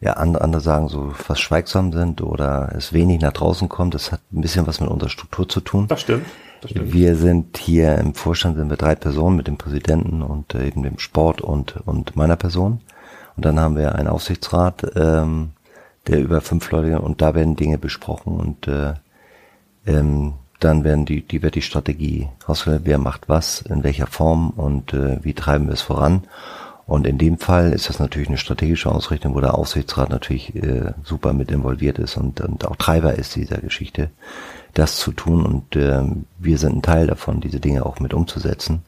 ja, andere sagen so fast schweigsam sind oder es wenig nach draußen kommt. Das hat ein bisschen was mit unserer Struktur zu tun. Das stimmt. Wir sind hier im Vorstand sind wir drei Personen mit dem Präsidenten und äh, eben dem Sport und, und meiner Person. Und dann haben wir einen Aufsichtsrat, ähm, der über fünf Leute und da werden Dinge besprochen und äh, ähm, dann werden die, die wird die Strategie ausgewählt, wer macht was, in welcher Form und äh, wie treiben wir es voran. Und in dem Fall ist das natürlich eine strategische Ausrichtung, wo der Aufsichtsrat natürlich äh, super mit involviert ist und, und auch Treiber ist dieser Geschichte, das zu tun. Und äh, wir sind ein Teil davon, diese Dinge auch mit umzusetzen.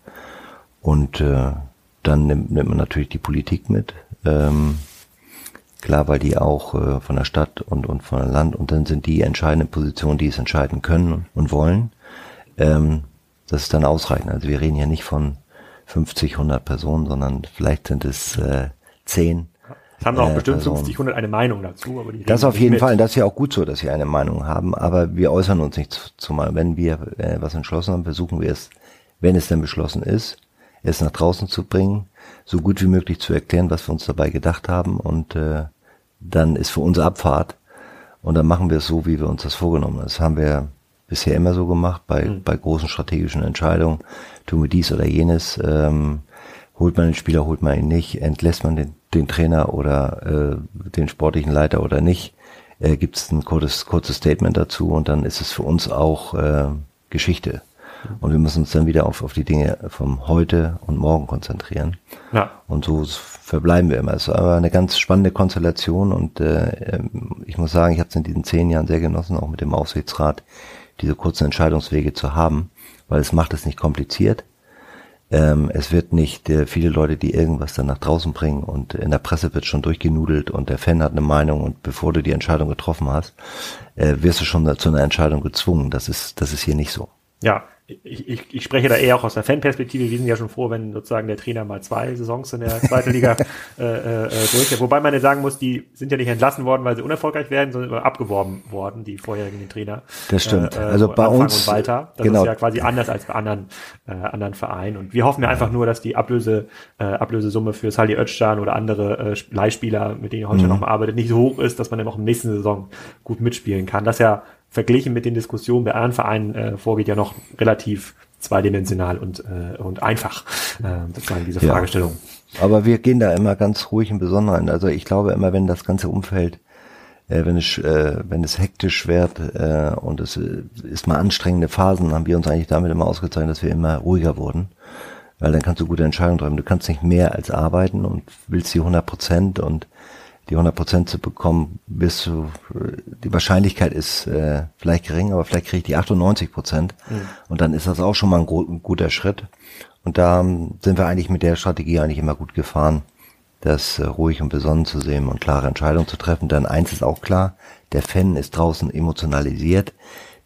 Und äh, dann nimmt, nimmt man natürlich die Politik mit. Ähm, klar, weil die auch äh, von der Stadt und, und von der Land und dann sind die entscheidenden Positionen, die es entscheiden können und wollen. Ähm, das ist dann ausreichend. Also wir reden hier nicht von 50, 100 Personen, sondern vielleicht sind es äh, 10. Es haben auch äh, bestimmt Personen. 50, 100 eine Meinung dazu. Aber die das auf jeden mit. Fall. Das ist ja auch gut so, dass sie eine Meinung haben. Aber wir äußern uns nicht zumal. Wenn wir äh, was entschlossen haben, versuchen wir es, wenn es denn beschlossen ist, es nach draußen zu bringen, so gut wie möglich zu erklären, was wir uns dabei gedacht haben. Und äh, dann ist für uns Abfahrt. Und dann machen wir es so, wie wir uns das vorgenommen haben. Das haben wir bisher immer so gemacht, bei, mhm. bei großen strategischen Entscheidungen. Tun wir dies oder jenes. Ähm, holt man den Spieler, holt man ihn nicht, entlässt man den, den Trainer oder äh, den sportlichen Leiter oder nicht, äh, gibt es ein kurzes, kurzes Statement dazu und dann ist es für uns auch äh, Geschichte. Und wir müssen uns dann wieder auf, auf die Dinge vom heute und morgen konzentrieren. Ja. Und so verbleiben wir immer. Es ist aber eine ganz spannende Konstellation und äh, ich muss sagen, ich habe es in diesen zehn Jahren sehr genossen, auch mit dem Aufsichtsrat, diese kurzen Entscheidungswege zu haben, weil es macht es nicht kompliziert. Ähm, es wird nicht äh, viele Leute, die irgendwas dann nach draußen bringen und in der Presse wird schon durchgenudelt und der Fan hat eine Meinung und bevor du die Entscheidung getroffen hast, äh, wirst du schon zu einer Entscheidung gezwungen. Das ist, das ist hier nicht so. Ja, ich, ich, ich spreche da eher auch aus der Fanperspektive. Wir sind ja schon froh, wenn sozusagen der Trainer mal zwei Saisons in der zweiten Liga (laughs) äh, äh, durch. Wobei man ja sagen muss, die sind ja nicht entlassen worden, weil sie unerfolgreich werden, sondern abgeworben worden, die vorherigen Trainer. Das stimmt. Äh, also bei Anfang uns. Und Walter. Das genau. ist ja quasi anders als bei anderen, äh, anderen Vereinen. Und wir hoffen ja einfach nur, dass die Ablöse, äh, Ablösesumme für Sali Özcan oder andere äh, Leihspieler, mit denen Holstein mhm. noch mal arbeitet, nicht so hoch ist, dass man dann auch im nächsten Saison gut mitspielen kann. Das ja verglichen mit den Diskussionen bei anderen Vereinen äh, vorgeht, ja noch relativ zweidimensional und, äh, und einfach, äh, sozusagen diese Fragestellung. Ja. Aber wir gehen da immer ganz ruhig im Besonderen. Also ich glaube immer, wenn das ganze Umfeld, äh, wenn es, äh, wenn es hektisch wird äh, und es äh, ist mal anstrengende Phasen, haben wir uns eigentlich damit immer ausgezeichnet, dass wir immer ruhiger wurden. Weil dann kannst du gute Entscheidungen treffen. Du kannst nicht mehr als arbeiten und willst die 100 Prozent und die 100 Prozent zu bekommen, bist du, die Wahrscheinlichkeit ist äh, vielleicht gering, aber vielleicht kriege ich die 98 Prozent. Mhm. Und dann ist das auch schon mal ein, ein, guter Schritt. Und da sind wir eigentlich mit der Strategie eigentlich immer gut gefahren, das äh, ruhig und besonnen zu sehen und klare Entscheidungen zu treffen. Denn eins ist auch klar, der Fan ist draußen emotionalisiert.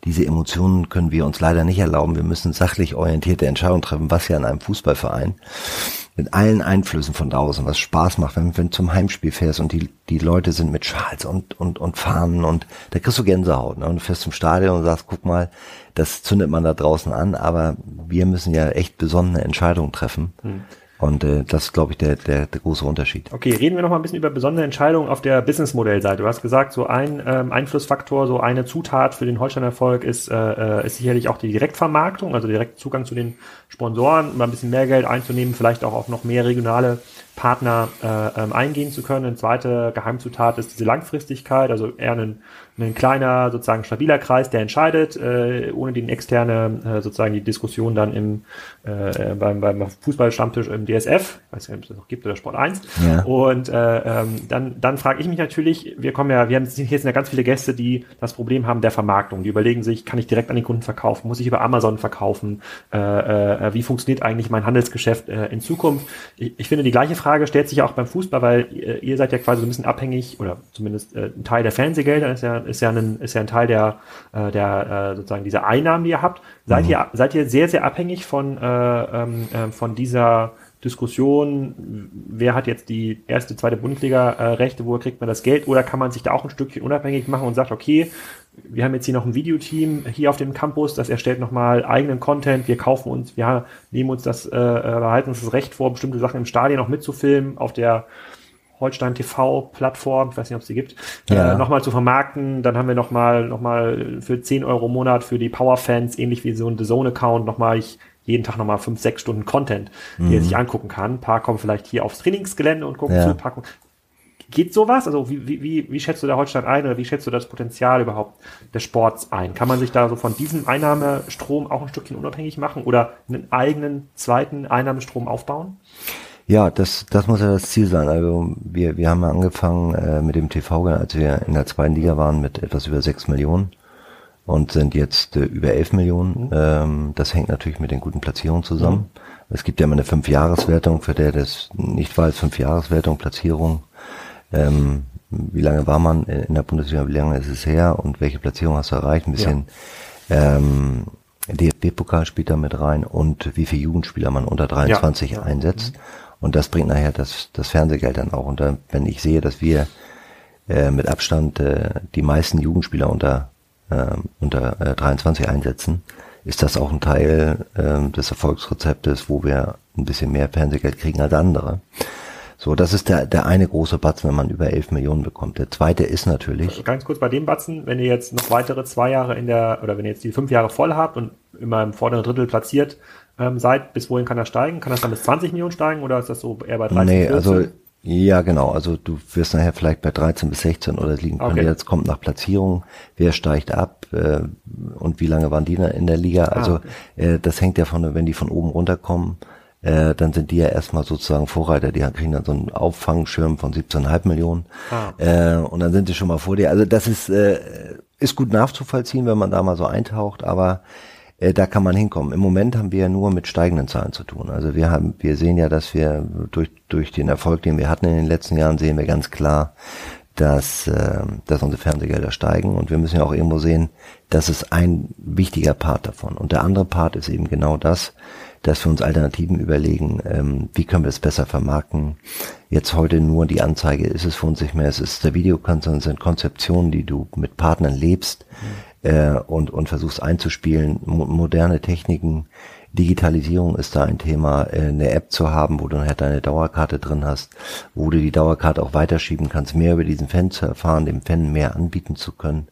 Diese Emotionen können wir uns leider nicht erlauben. Wir müssen sachlich orientierte Entscheidungen treffen, was ja in einem Fußballverein mit allen Einflüssen von draußen, was Spaß macht, wenn, wenn du zum Heimspiel fährst und die, die Leute sind mit Schals und, und, und Fahnen und da kriegst du Gänsehaut. Ne? Und du fährst zum Stadion und sagst, guck mal, das zündet man da draußen an, aber wir müssen ja echt besondere Entscheidungen treffen. Hm. Und äh, das ist, glaube ich, der, der, der große Unterschied. Okay, reden wir noch mal ein bisschen über besondere Entscheidungen auf der Businessmodellseite. Du hast gesagt, so ein ähm, Einflussfaktor, so eine Zutat für den Holstein-Erfolg ist, äh, äh ist sicherlich auch die Direktvermarktung, also direkt Zugang zu den Sponsoren, um ein bisschen mehr Geld einzunehmen, vielleicht auch auf noch mehr regionale Partner äh, ähm, eingehen zu können. Eine zweite Geheimzutat ist diese Langfristigkeit, also eher ein ein kleiner, sozusagen stabiler Kreis, der entscheidet, äh, ohne den externe, äh, sozusagen die Diskussion dann im äh, beim, beim Fußballstammtisch im DSF, ich weiß nicht, ob es das noch gibt oder Sport 1. Ja. Und äh, ähm, dann, dann frage ich mich natürlich, wir kommen ja, wir haben hier sind ja ganz viele Gäste, die das Problem haben der Vermarktung. Die überlegen sich, kann ich direkt an den Kunden verkaufen, muss ich über Amazon verkaufen, äh, äh, wie funktioniert eigentlich mein Handelsgeschäft äh, in Zukunft? Ich, ich finde, die gleiche Frage stellt sich ja auch beim Fußball, weil äh, ihr seid ja quasi so ein bisschen abhängig, oder zumindest äh, ein Teil der Fernsehgelder ist ja ist ja ein, ist ja ein Teil der, äh, der äh, sozusagen dieser Einnahmen, die ihr habt. Seid mhm. ihr, seid ihr sehr, sehr abhängig von, äh, ähm, äh, von dieser Diskussion, wer hat jetzt die erste, zweite Bundesliga-Rechte, äh, wo kriegt man das Geld, oder kann man sich da auch ein Stückchen unabhängig machen und sagt, okay, wir haben jetzt hier noch ein Videoteam hier auf dem Campus, das erstellt nochmal eigenen Content, wir kaufen uns, wir nehmen uns das, äh, äh behalten uns das Recht vor, bestimmte Sachen im Stadion noch mitzufilmen, auf der Holstein TV-Plattform, ich weiß nicht, ob es die gibt, Ja. äh, nochmal zu vermarkten. Dann haben wir nochmal noch mal für 10 Euro im Monat für die Power-Fans, ähnlich wie so ein The Zone-Account, nochmal ich jeden Tag nochmal 5, 6 Stunden Content, die er sich angucken kann. Ein paar kommen vielleicht hier aufs Trainingsgelände und gucken Ja. zu, packen. Geht sowas? Also wie, wie, wie, schätzt du da Holstein ein oder wie schätzt du das Potenzial überhaupt des Sports ein? Kann man sich da so von diesem Einnahmestrom auch ein Stückchen unabhängig machen oder einen eigenen zweiten Einnahmestrom aufbauen? Ja, das, das muss ja das Ziel sein. Also wir, wir haben ja angefangen äh, mit dem TV, als wir in der zweiten Liga waren, mit etwas über sechs Millionen und sind jetzt äh, über elf Millionen. Ähm, das hängt natürlich mit den guten Platzierungen zusammen. Es gibt ja immer eine Fünf-Jahres-Wertung, für der das nicht weiß, Fünf-Jahres-Wertung, Platzierung. Ähm, wie lange war man in der Bundesliga, wie lange ist es her und welche Platzierung hast du erreicht? Ein bisschen ähm, DFB-Pokal spielt da mit rein und wie viele Jugendspieler man unter 23 Ja. einsetzt. Und das bringt nachher das, das Fernsehgeld dann auch. Und dann, wenn ich sehe, dass wir äh, mit Abstand äh, die meisten Jugendspieler unter, äh, unter äh, 23 einsetzen, ist das auch ein Teil äh, des Erfolgsrezeptes, wo wir ein bisschen mehr Fernsehgeld kriegen als andere. So, das ist der, der eine große Batzen, wenn man über 11 Millionen bekommt. Der zweite ist natürlich, Ganz kurz bei dem Batzen, wenn ihr jetzt noch weitere zwei Jahre in der, oder wenn ihr jetzt die fünf Jahre voll habt und immer im vorderen Drittel platziert ähm, seid, bis wohin kann das steigen? Kann das dann bis 20 Millionen steigen oder ist das so eher bei 13, nee, 14? also, ja, genau. Also du wirst nachher vielleicht bei 13 bis 16 oder liegen können. Okay. Jetzt kommt nach Platzierung, wer steigt ab äh, und wie lange waren die da in der Liga. Also okay. äh, das hängt ja von, wenn die von oben runterkommen, äh, dann sind die ja erstmal sozusagen Vorreiter. Die kriegen dann so einen Auffangschirm von 17,5 Millionen. Ah. Äh, und dann sind die schon mal vor dir. Also das ist, äh, ist gut nachzuvollziehen, wenn man da mal so eintaucht, aber äh, da kann man hinkommen. Im Moment haben wir ja nur mit steigenden Zahlen zu tun. Also wir haben, wir sehen ja, dass wir durch, durch den Erfolg, den wir hatten in den letzten Jahren, sehen wir ganz klar, dass, äh, dass unsere Fernsehgelder steigen. Und wir müssen ja auch irgendwo sehen, das ist ein wichtiger Part davon. Und der andere Part ist eben genau das, dass wir uns Alternativen überlegen, ähm, wie können wir es besser vermarkten. Jetzt heute nur die Anzeige ist es für uns nicht mehr, es ist der Videokonzern, es sind Konzeptionen, die du mit Partnern lebst äh, und, und versuchst einzuspielen, mo moderne Techniken, Digitalisierung ist da ein Thema, äh, eine App zu haben, wo du nachher deine Dauerkarte drin hast, wo du die Dauerkarte auch weiterschieben kannst, mehr über diesen Fan zu erfahren, dem Fan mehr anbieten zu können.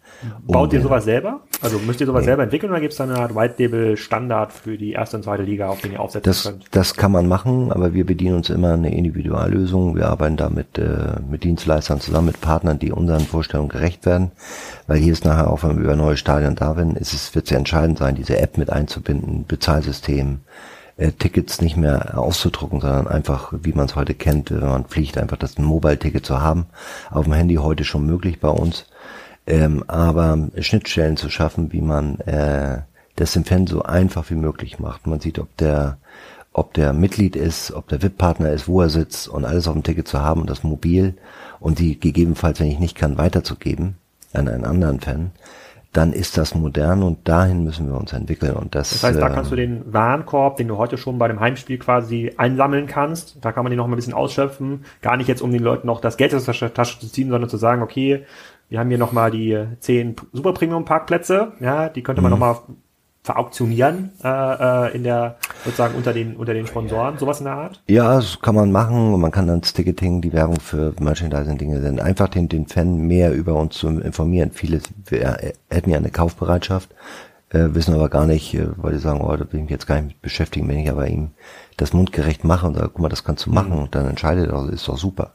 Baut ihr Um, sowas selber? Also müsst ihr sowas selber entwickeln oder gibt es da eine Art White-Label-Standard für die erste und zweite Liga, auf den ihr aufsetzen Das, könnt? das kann man machen, aber wir bedienen uns immer eine Individuallösung. Wir arbeiten da mit, äh, mit Dienstleistern zusammen, mit Partnern, die unseren Vorstellungen gerecht werden. Weil hier ist nachher auch, wenn wir über neue Stadien da sind, ist es, wird es entscheidend sein, diese App mit einzubinden, Bezahlsystem, äh, Tickets nicht mehr auszudrucken, sondern einfach, wie man es heute kennt, wenn man fliegt, einfach das Mobile-Ticket zu haben. Auf dem Handy heute schon möglich bei uns. Ähm, aber Schnittstellen zu schaffen, wie man äh, das dem Fan so einfach wie möglich macht. Man sieht, ob der ob der Mitglied ist, ob der VIP-Partner ist, wo er sitzt und alles auf dem Ticket zu haben und das mobil und die gegebenenfalls, wenn ich nicht kann, weiterzugeben an einen anderen Fan, dann ist das modern und dahin müssen wir uns entwickeln und das. Das heißt, da kannst du den Warenkorb, den du heute schon bei dem Heimspiel quasi einsammeln kannst, da kann man den noch mal ein bisschen ausschöpfen. Gar nicht jetzt, um den Leuten noch das Geld aus der Tasche zu ziehen, sondern zu sagen, okay, wir haben hier noch mal die zehn Super Premium Parkplätze, ja, die könnte man noch mal verauktionieren äh, äh, in der sozusagen unter den unter den Sponsoren, sowas in der Art. Ja, das kann man machen. und Man kann dann das Ticketing, die Werbung für Merchandising-Dinge senden. Einfach den, den Fan mehr über uns zu informieren. Viele äh, hätten ja eine Kaufbereitschaft, äh, wissen aber gar nicht, äh, weil die sagen, oh, da will ich mich jetzt gar nicht mit beschäftigen, wenn ich aber ihm das mundgerecht mache und sage, guck mal, das kannst du machen und dann entscheidet er, ist doch super.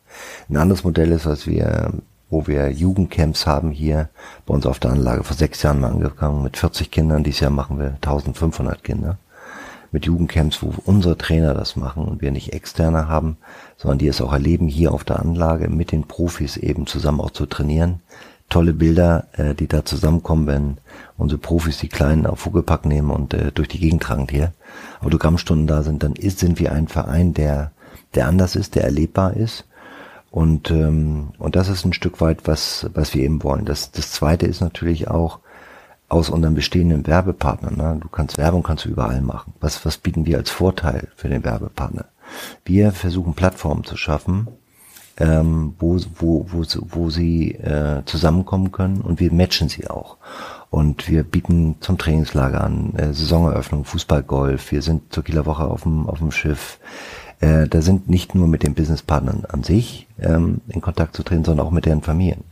Ein anderes Modell ist, was wir wo wir Jugendcamps haben hier bei uns auf der Anlage vor sechs Jahren mal angefangen mit 40 Kindern. Dieses Jahr machen wir 1500 Kinder mit Jugendcamps, wo unsere Trainer das machen und wir nicht externe haben, sondern die es auch erleben, hier auf der Anlage mit den Profis eben zusammen auch zu trainieren. Tolle Bilder, äh, die da zusammenkommen, wenn unsere Profis die Kleinen auf Vogelpack nehmen und äh, durch die Gegend tragen hier. Autogrammstunden da sind, dann ist, sind wir ein Verein, der, der anders ist, der erlebbar ist. Und, ähm, und das ist ein Stück weit, was, was wir eben wollen. Das, das zweite ist natürlich auch, aus unseren bestehenden Werbepartnern. Ne? Du kannst Werbung kannst du überall machen. Was, was bieten wir als Vorteil für den Werbepartner? Wir versuchen Plattformen zu schaffen, ähm, wo, wo, wo, wo sie äh, zusammenkommen können und wir matchen sie auch. Und wir bieten zum Trainingslager an, äh, Saisoneröffnung, Fußball, Golf. Wir sind zur Kieler Woche auf dem, auf dem Schiff. Äh, da sind nicht nur mit den Businesspartnern an sich ähm, in Kontakt zu treten, sondern auch mit deren Familien.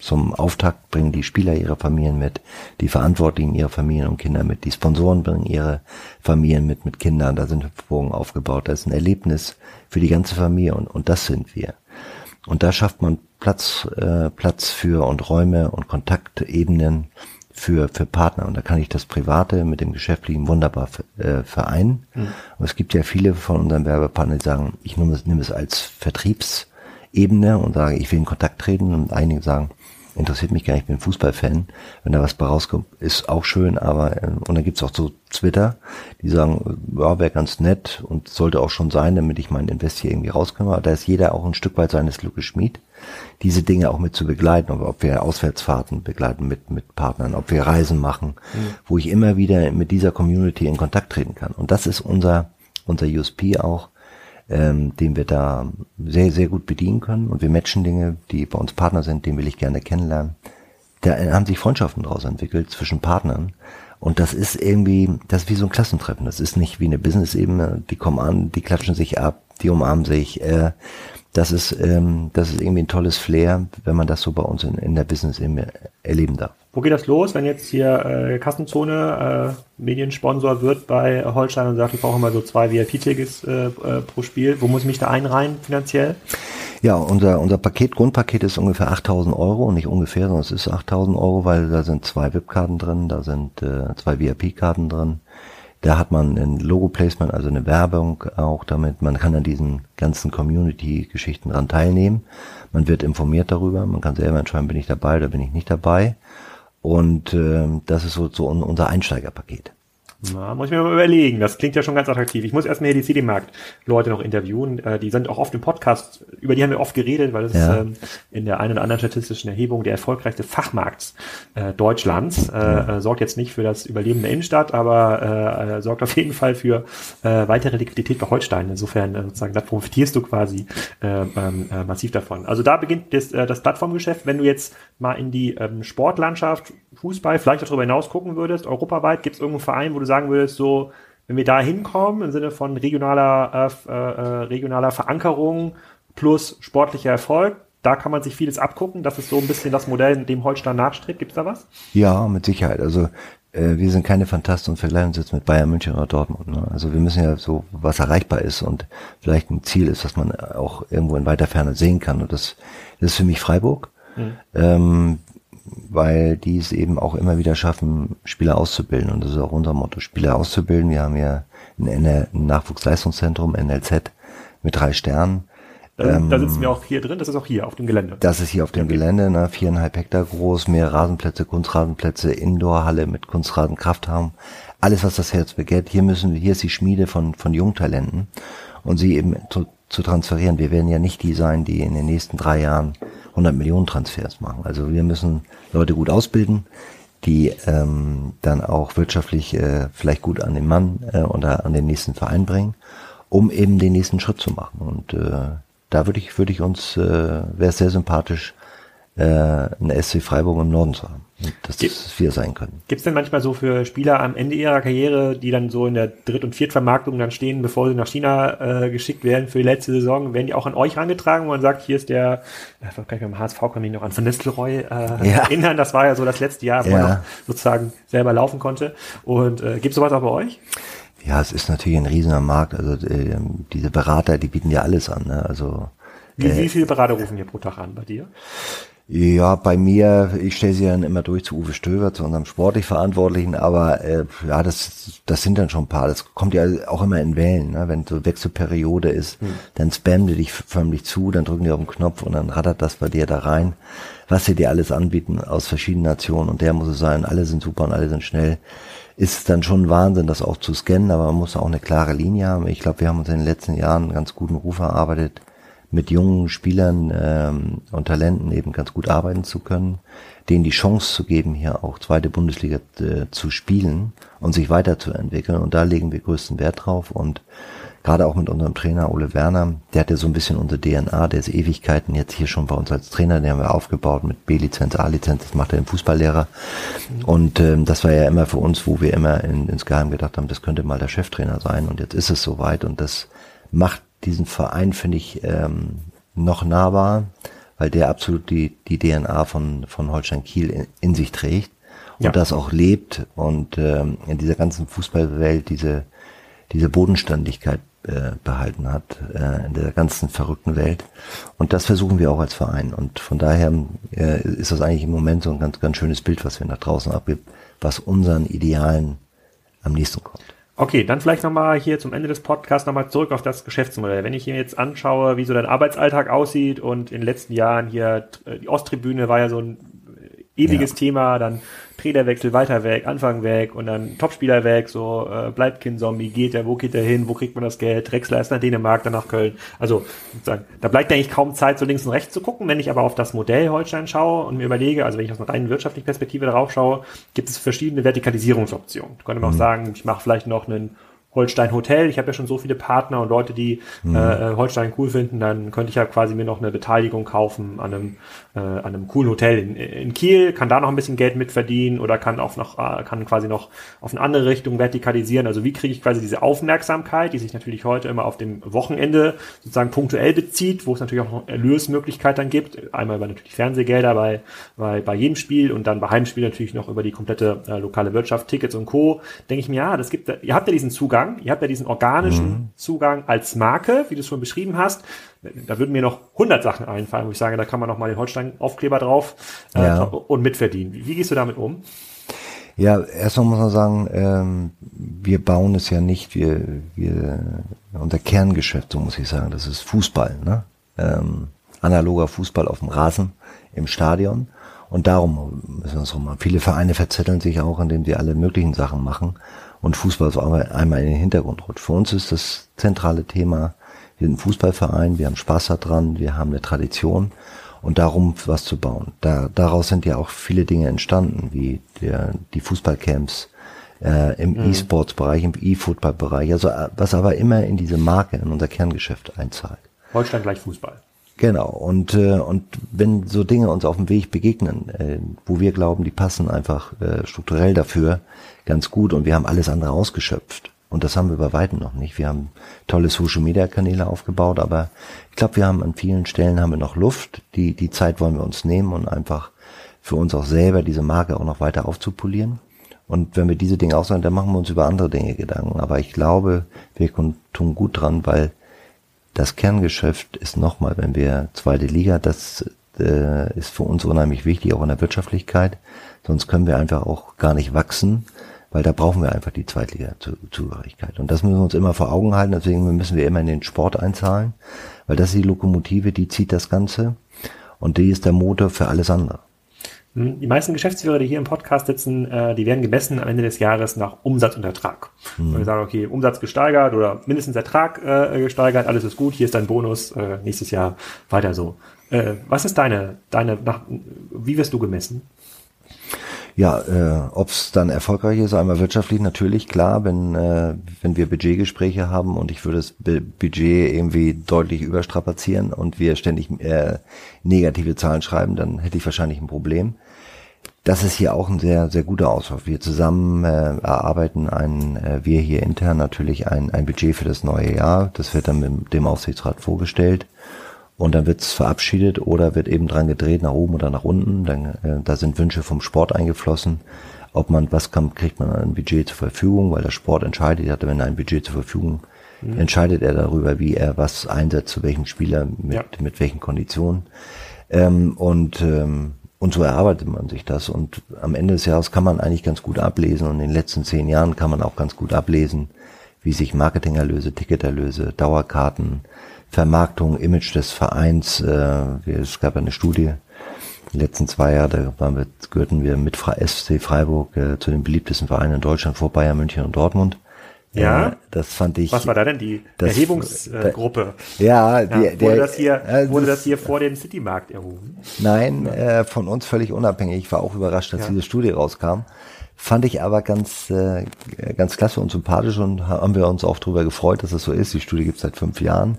Zum Auftakt bringen die Spieler ihre Familien mit, die Verantwortlichen ihre Familien und Kinder mit, die Sponsoren bringen ihre Familien mit, mit Kindern, da sind Hüpfburgen aufgebaut, das ist ein Erlebnis für die ganze Familie und, und das sind wir. Und da schafft man Platz, äh, Platz für und Räume und Kontaktebenen für, für Partner. Und da kann ich das Private mit dem Geschäftlichen wunderbar äh, vereinen. Mhm. Und es gibt ja viele von unseren Werbepartnern, die sagen, ich nehme es, nehme es als Vertriebsebene und sage, ich will in Kontakt treten. Und einige sagen, interessiert mich gar nicht, ich bin Fußballfan. Wenn da was bei rauskommt, ist auch schön, aber äh, und dann gibt's auch so Twitter, die sagen, ja, wäre ganz nett und sollte auch schon sein, damit ich meinen Invest hier irgendwie rauskomme. Aber da ist jeder auch ein Stück weit seines Glückes Schmied, diese Dinge auch mit zu begleiten, ob, ob wir Auswärtsfahrten begleiten mit, mit Partnern, ob wir Reisen machen, mhm. wo ich immer wieder mit dieser Community in Kontakt treten kann. Und das ist unser, unser USP auch, ähm, den wir da sehr, sehr gut bedienen können. Und wir matchen Dinge, die bei uns Partner sind, den will ich gerne kennenlernen. Da haben sich Freundschaften daraus entwickelt zwischen Partnern. Und das ist irgendwie, das ist wie so ein Klassentreffen. Das ist nicht wie eine Business-Ebene. Die kommen an, die klatschen sich ab, die umarmen sich. Äh, das ist, ähm, das ist irgendwie ein tolles Flair, wenn man das so bei uns in, in der Business-Ebene erleben darf. Wo geht das los, wenn jetzt hier äh, Kassenzone äh, Mediensponsor wird bei Holstein und sagt, ich brauche mal so zwei VIP-Tickets äh, äh, pro Spiel? Wo muss ich mich da einreihen finanziell? Ja, unser, unser Paket, Grundpaket ist ungefähr 8000 Euro und nicht ungefähr, sondern es ist 8000 Euro, weil da sind zwei VIP-Karten drin, da sind äh, zwei VIP-Karten drin. Da hat man ein Logo-Placement, also eine Werbung auch damit. Man kann an diesen ganzen Community-Geschichten dran teilnehmen. Man wird informiert darüber. Man kann selber entscheiden, bin ich dabei oder bin ich nicht dabei. Und äh, das ist so, so unser Einsteigerpaket. Na, muss ich mir mal überlegen. Das klingt ja schon ganz attraktiv. Ich muss erstmal hier die CD-Markt-Leute noch interviewen. Äh, die sind auch oft im Podcast, über die haben wir oft geredet, weil es ja. ist ähm, in der einen oder anderen statistischen Erhebung der erfolgreichste Fachmarkt äh, Deutschlands. Äh, ja. äh, sorgt jetzt nicht für das Überleben der Innenstadt, aber äh, äh, sorgt auf jeden Fall für weitere Liquidität bei Holstein. Insofern sozusagen, da profitierst du quasi äh, ähm, äh, massiv davon. Also da beginnt das, das Plattformgeschäft. Wenn du jetzt mal in die ähm, Sportlandschaft, Fußball, vielleicht auch darüber hinaus gucken würdest, europaweit, gibt es irgendeinen Verein, wo du sagen würdest, so, wenn wir da hinkommen, im Sinne von regionaler, äh, äh, regionaler Verankerung plus sportlicher Erfolg, da kann man sich vieles abgucken. Das ist so ein bisschen das Modell, dem Holstein nachstrebt. Gibt es da was? Ja, mit Sicherheit. Also äh, wir sind keine Fantasten und vergleichen uns jetzt mit Bayern München oder Dortmund. Ne? Also wir müssen ja so, was erreichbar ist und vielleicht ein Ziel ist, was man auch irgendwo in weiter Ferne sehen kann. Und das, das ist für mich Freiburg. Mhm. Ähm, weil die es eben auch immer wieder schaffen, Spieler auszubilden. Und das ist auch unser Motto, Spieler auszubilden. Wir haben ja ein, Nachwuchsleistungszentrum, NLZ, mit drei Sternen. Ähm, da sitzen wir auch hier drin, das ist auch hier auf dem Gelände. Das ist hier auf dem okay. Gelände, ne, viereinhalb Hektar groß, mehr Rasenplätze, Kunstrasenplätze, Indoorhalle mit Kunstrasenkraftraum. Alles, was das Herz begehrt. Hier müssen wir, hier ist die Schmiede von, von Jungtalenten und sie eben zu, zu transferieren. Wir werden ja nicht die sein, die in den nächsten drei Jahren 100 Millionen Transfers machen. Also wir müssen Leute gut ausbilden, die ähm, dann auch wirtschaftlich äh, vielleicht gut an den Mann äh, oder an den nächsten Verein bringen, um eben den nächsten Schritt zu machen. Und äh, da würde ich, würde ich uns, äh, wäre sehr sympathisch, äh, eine SC Freiburg im Norden zu haben. Dass das wir sein können. Gibt es denn manchmal so für Spieler am Ende ihrer Karriere, die dann so in der Dritt- und Viertvermarktung dann stehen, bevor sie nach China äh, geschickt werden für die letzte Saison, werden die auch an euch herangetragen, wo man sagt, hier ist der, äh, kann ich beim HSV kann mich noch an Van Nistelrooy äh, ja. erinnern, das war ja so das letzte Jahr, wo ja. man sozusagen selber laufen konnte. Und äh, gibt es sowas auch bei euch? Ja, es ist natürlich ein riesiger Markt. Also äh, diese Berater, die bieten ja alles an. Ne? Also wie, äh, wie viele Berater rufen hier pro Tag an bei dir? Ja, bei mir, ich stelle sie dann immer durch zu Uwe Stöver, zu unserem sportlich Verantwortlichen, aber äh, ja, das, das sind dann schon ein paar. Das kommt ja auch immer in Wellen. Ne? Wenn so Wechselperiode ist, hm. dann spammen die dich förmlich zu, dann drücken die auf den Knopf und dann rattert das bei dir da rein, was sie dir alles anbieten aus verschiedenen Nationen und der muss es sein, alle sind super und alle sind schnell. Ist dann schon Wahnsinn, das auch zu scannen, aber man muss auch eine klare Linie haben. Ich glaube, wir haben uns in den letzten Jahren einen ganz guten Ruf erarbeitet, mit jungen Spielern ähm, und Talenten eben ganz gut arbeiten zu können, denen die Chance zu geben, hier auch zweite Bundesliga äh, zu spielen und sich weiterzuentwickeln. Und da legen wir größten Wert drauf. Und gerade auch mit unserem Trainer Ole Werner, der hat ja so ein bisschen unsere DNA, der ist Ewigkeiten jetzt hier schon bei uns als Trainer, den haben wir aufgebaut mit B-Lizenz, A-Lizenz, das macht er den Fußballlehrer. Und ähm, das war ja immer für uns, wo wir immer in, insgeheim gedacht haben, das könnte mal der Cheftrainer sein. Und jetzt ist es soweit und das macht diesen Verein finde ich ähm, noch nahbar, weil der absolut die, die DNA von, von Holstein Kiel in, in sich trägt und ja. das auch lebt und ähm, in dieser ganzen Fußballwelt diese, diese Bodenständigkeit äh, behalten hat, äh, in der ganzen verrückten Welt. Und das versuchen wir auch als Verein. Und von daher äh, ist das eigentlich im Moment so ein ganz, ganz schönes Bild, was wir nach draußen abgibt, was unseren Idealen am nächsten kommt. Okay, dann vielleicht nochmal hier zum Ende des Podcasts nochmal zurück auf das Geschäftsmodell. Wenn ich hier jetzt anschaue, wie so dein Arbeitsalltag aussieht und in den letzten Jahren hier, äh, die Osttribüne war ja so ein ewiges ja. Thema, dann Trainerwechsel, weiter weg, Anfang weg und dann Topspieler weg, so äh, bleibt Kind-Zombie, geht er, wo geht er hin, wo kriegt man das Geld, Drexler ist nach Dänemark, dann nach Köln. Also sozusagen, da bleibt eigentlich kaum Zeit, so links und rechts zu gucken. Wenn ich aber auf das Modell Holstein schaue und mir überlege, also wenn ich aus einer reinen wirtschaftlichen Perspektive darauf schaue, gibt es verschiedene Vertikalisierungsoptionen. Da könnte man mhm. auch sagen, ich mache vielleicht noch einen Holstein Hotel. Ich habe ja schon so viele Partner und Leute, die mhm. äh, Holstein cool finden, dann könnte ich ja quasi mir noch eine Beteiligung kaufen an einem, äh, an einem coolen Hotel in, in Kiel, kann da noch ein bisschen Geld mitverdienen oder kann auch noch, äh, kann quasi noch auf eine andere Richtung vertikalisieren. Also wie kriege ich quasi diese Aufmerksamkeit, die sich natürlich heute immer auf dem Wochenende sozusagen punktuell bezieht, wo es natürlich auch noch Erlösmöglichkeit dann gibt. Einmal über natürlich Fernsehgelder bei, bei, bei jedem Spiel und dann bei Heimspiel natürlich noch über die komplette äh, lokale Wirtschaft, Tickets und Co. Denke ich mir, ja, das gibt, ihr habt ja diesen Zugang Zugang. Ihr habt ja diesen organischen mhm. Zugang als Marke, wie du es schon beschrieben hast. Da würden mir noch 100 Sachen einfallen, wo ich sage, da kann man noch mal den Holstein-Aufkleber drauf äh, ja. und mitverdienen. Wie, wie gehst du damit um? Ja, erstmal muss man sagen, ähm, wir bauen es ja nicht, wir, wir, unser Kerngeschäft, so muss ich sagen, das ist Fußball, ne? Ähm, analoger Fußball auf dem Rasen im Stadion. Und darum müssen wir uns rum machen. Viele Vereine verzetteln sich auch, indem sie alle möglichen Sachen machen und Fußball so einmal in den Hintergrund rutscht. Für uns ist das zentrale Thema, wir sind ein Fußballverein, wir haben Spaß daran, wir haben eine Tradition und darum was zu bauen. Da, daraus sind ja auch viele Dinge entstanden, wie der, die Fußballcamps äh, im mhm. E-Sports-Bereich, im E-Football-Bereich, also was aber immer in diese Marke, in unser Kerngeschäft einzahlt. Holstein gleich Fußball. Genau. Und, äh, und wenn so Dinge uns auf dem Weg begegnen, äh, wo wir glauben, die passen einfach äh, strukturell dafür ganz gut und wir haben alles andere ausgeschöpft. Und das haben wir bei weitem noch nicht. Wir haben tolle Social Media Kanäle aufgebaut, aber ich glaube, wir haben an vielen Stellen haben wir noch Luft. Die, die Zeit wollen wir uns nehmen und einfach für uns auch selber diese Marke auch noch weiter aufzupolieren. Und wenn wir diese Dinge aussagen, dann machen wir uns über andere Dinge Gedanken. Aber ich glaube, wir tun gut dran, weil das Kerngeschäft ist nochmal, wenn wir zweite Liga, das äh, ist für uns unheimlich wichtig, auch in der Wirtschaftlichkeit. Sonst können wir einfach auch gar nicht wachsen, weil da brauchen wir einfach die Zweitliga-Zugehörigkeit. Und das müssen wir uns immer vor Augen halten. Deswegen müssen wir immer in den Sport einzahlen, weil das ist die Lokomotive, die zieht das Ganze und die ist der Motor für alles andere. Die meisten Geschäftsführer, die hier im Podcast sitzen, äh, die werden gemessen am Ende des Jahres nach Umsatz und Ertrag. Mhm. Und wir sagen, okay, Umsatz gesteigert oder mindestens Ertrag äh, gesteigert, alles ist gut, hier ist dein Bonus, äh, nächstes Jahr weiter so. Äh, was ist deine, deine, nach, wie wirst du gemessen? Ja, äh, ob es dann erfolgreich ist, einmal wirtschaftlich natürlich klar, wenn äh, wenn wir Budgetgespräche haben und ich würde das Budget irgendwie deutlich überstrapazieren und wir ständig äh, negative Zahlen schreiben, dann hätte ich wahrscheinlich ein Problem. Das ist hier auch ein sehr sehr guter Auswahl. Wir zusammen äh, erarbeiten ein, äh, wir hier intern natürlich ein ein Budget für das neue Jahr. Das wird dann mit dem Aufsichtsrat vorgestellt und dann wird es verabschiedet oder wird eben dran gedreht nach oben oder nach unten. Dann, äh, da sind Wünsche vom Sport eingeflossen. Ob man was kann, kriegt man ein Budget zur Verfügung, weil der Sport entscheidet, hat wenn er ein Budget zur Verfügung, mhm. entscheidet er darüber, wie er was einsetzt, zu welchen Spieler, mit, ja. mit welchen Konditionen. Ähm, und ähm, und so erarbeitet man sich das. Und am Ende des Jahres kann man eigentlich ganz gut ablesen. Und in den letzten zehn Jahren kann man auch ganz gut ablesen, wie sich Marketingerlöse, Ticketerlöse, Dauerkarten, Vermarktung, Image des Vereins. Äh, es gab eine Studie, die letzten zwei Jahre, da waren wir, gehörten wir mit SC Freiburg äh, zu den beliebtesten Vereinen in Deutschland vor Bayern, München und Dortmund. Ja, äh, das fand ich. Was war da denn die das, Erhebungsgruppe? Äh, ja, die, ja, wurde der, das hier äh, wurde das hier vor dem Citymarkt erhoben? Nein, äh, von uns völlig unabhängig. Ich war auch überrascht, dass ja. diese Studie rauskam. Fand ich aber ganz, äh, ganz klasse und sympathisch und haben wir uns auch darüber gefreut, dass es das so ist. Die Studie gibt es seit fünf Jahren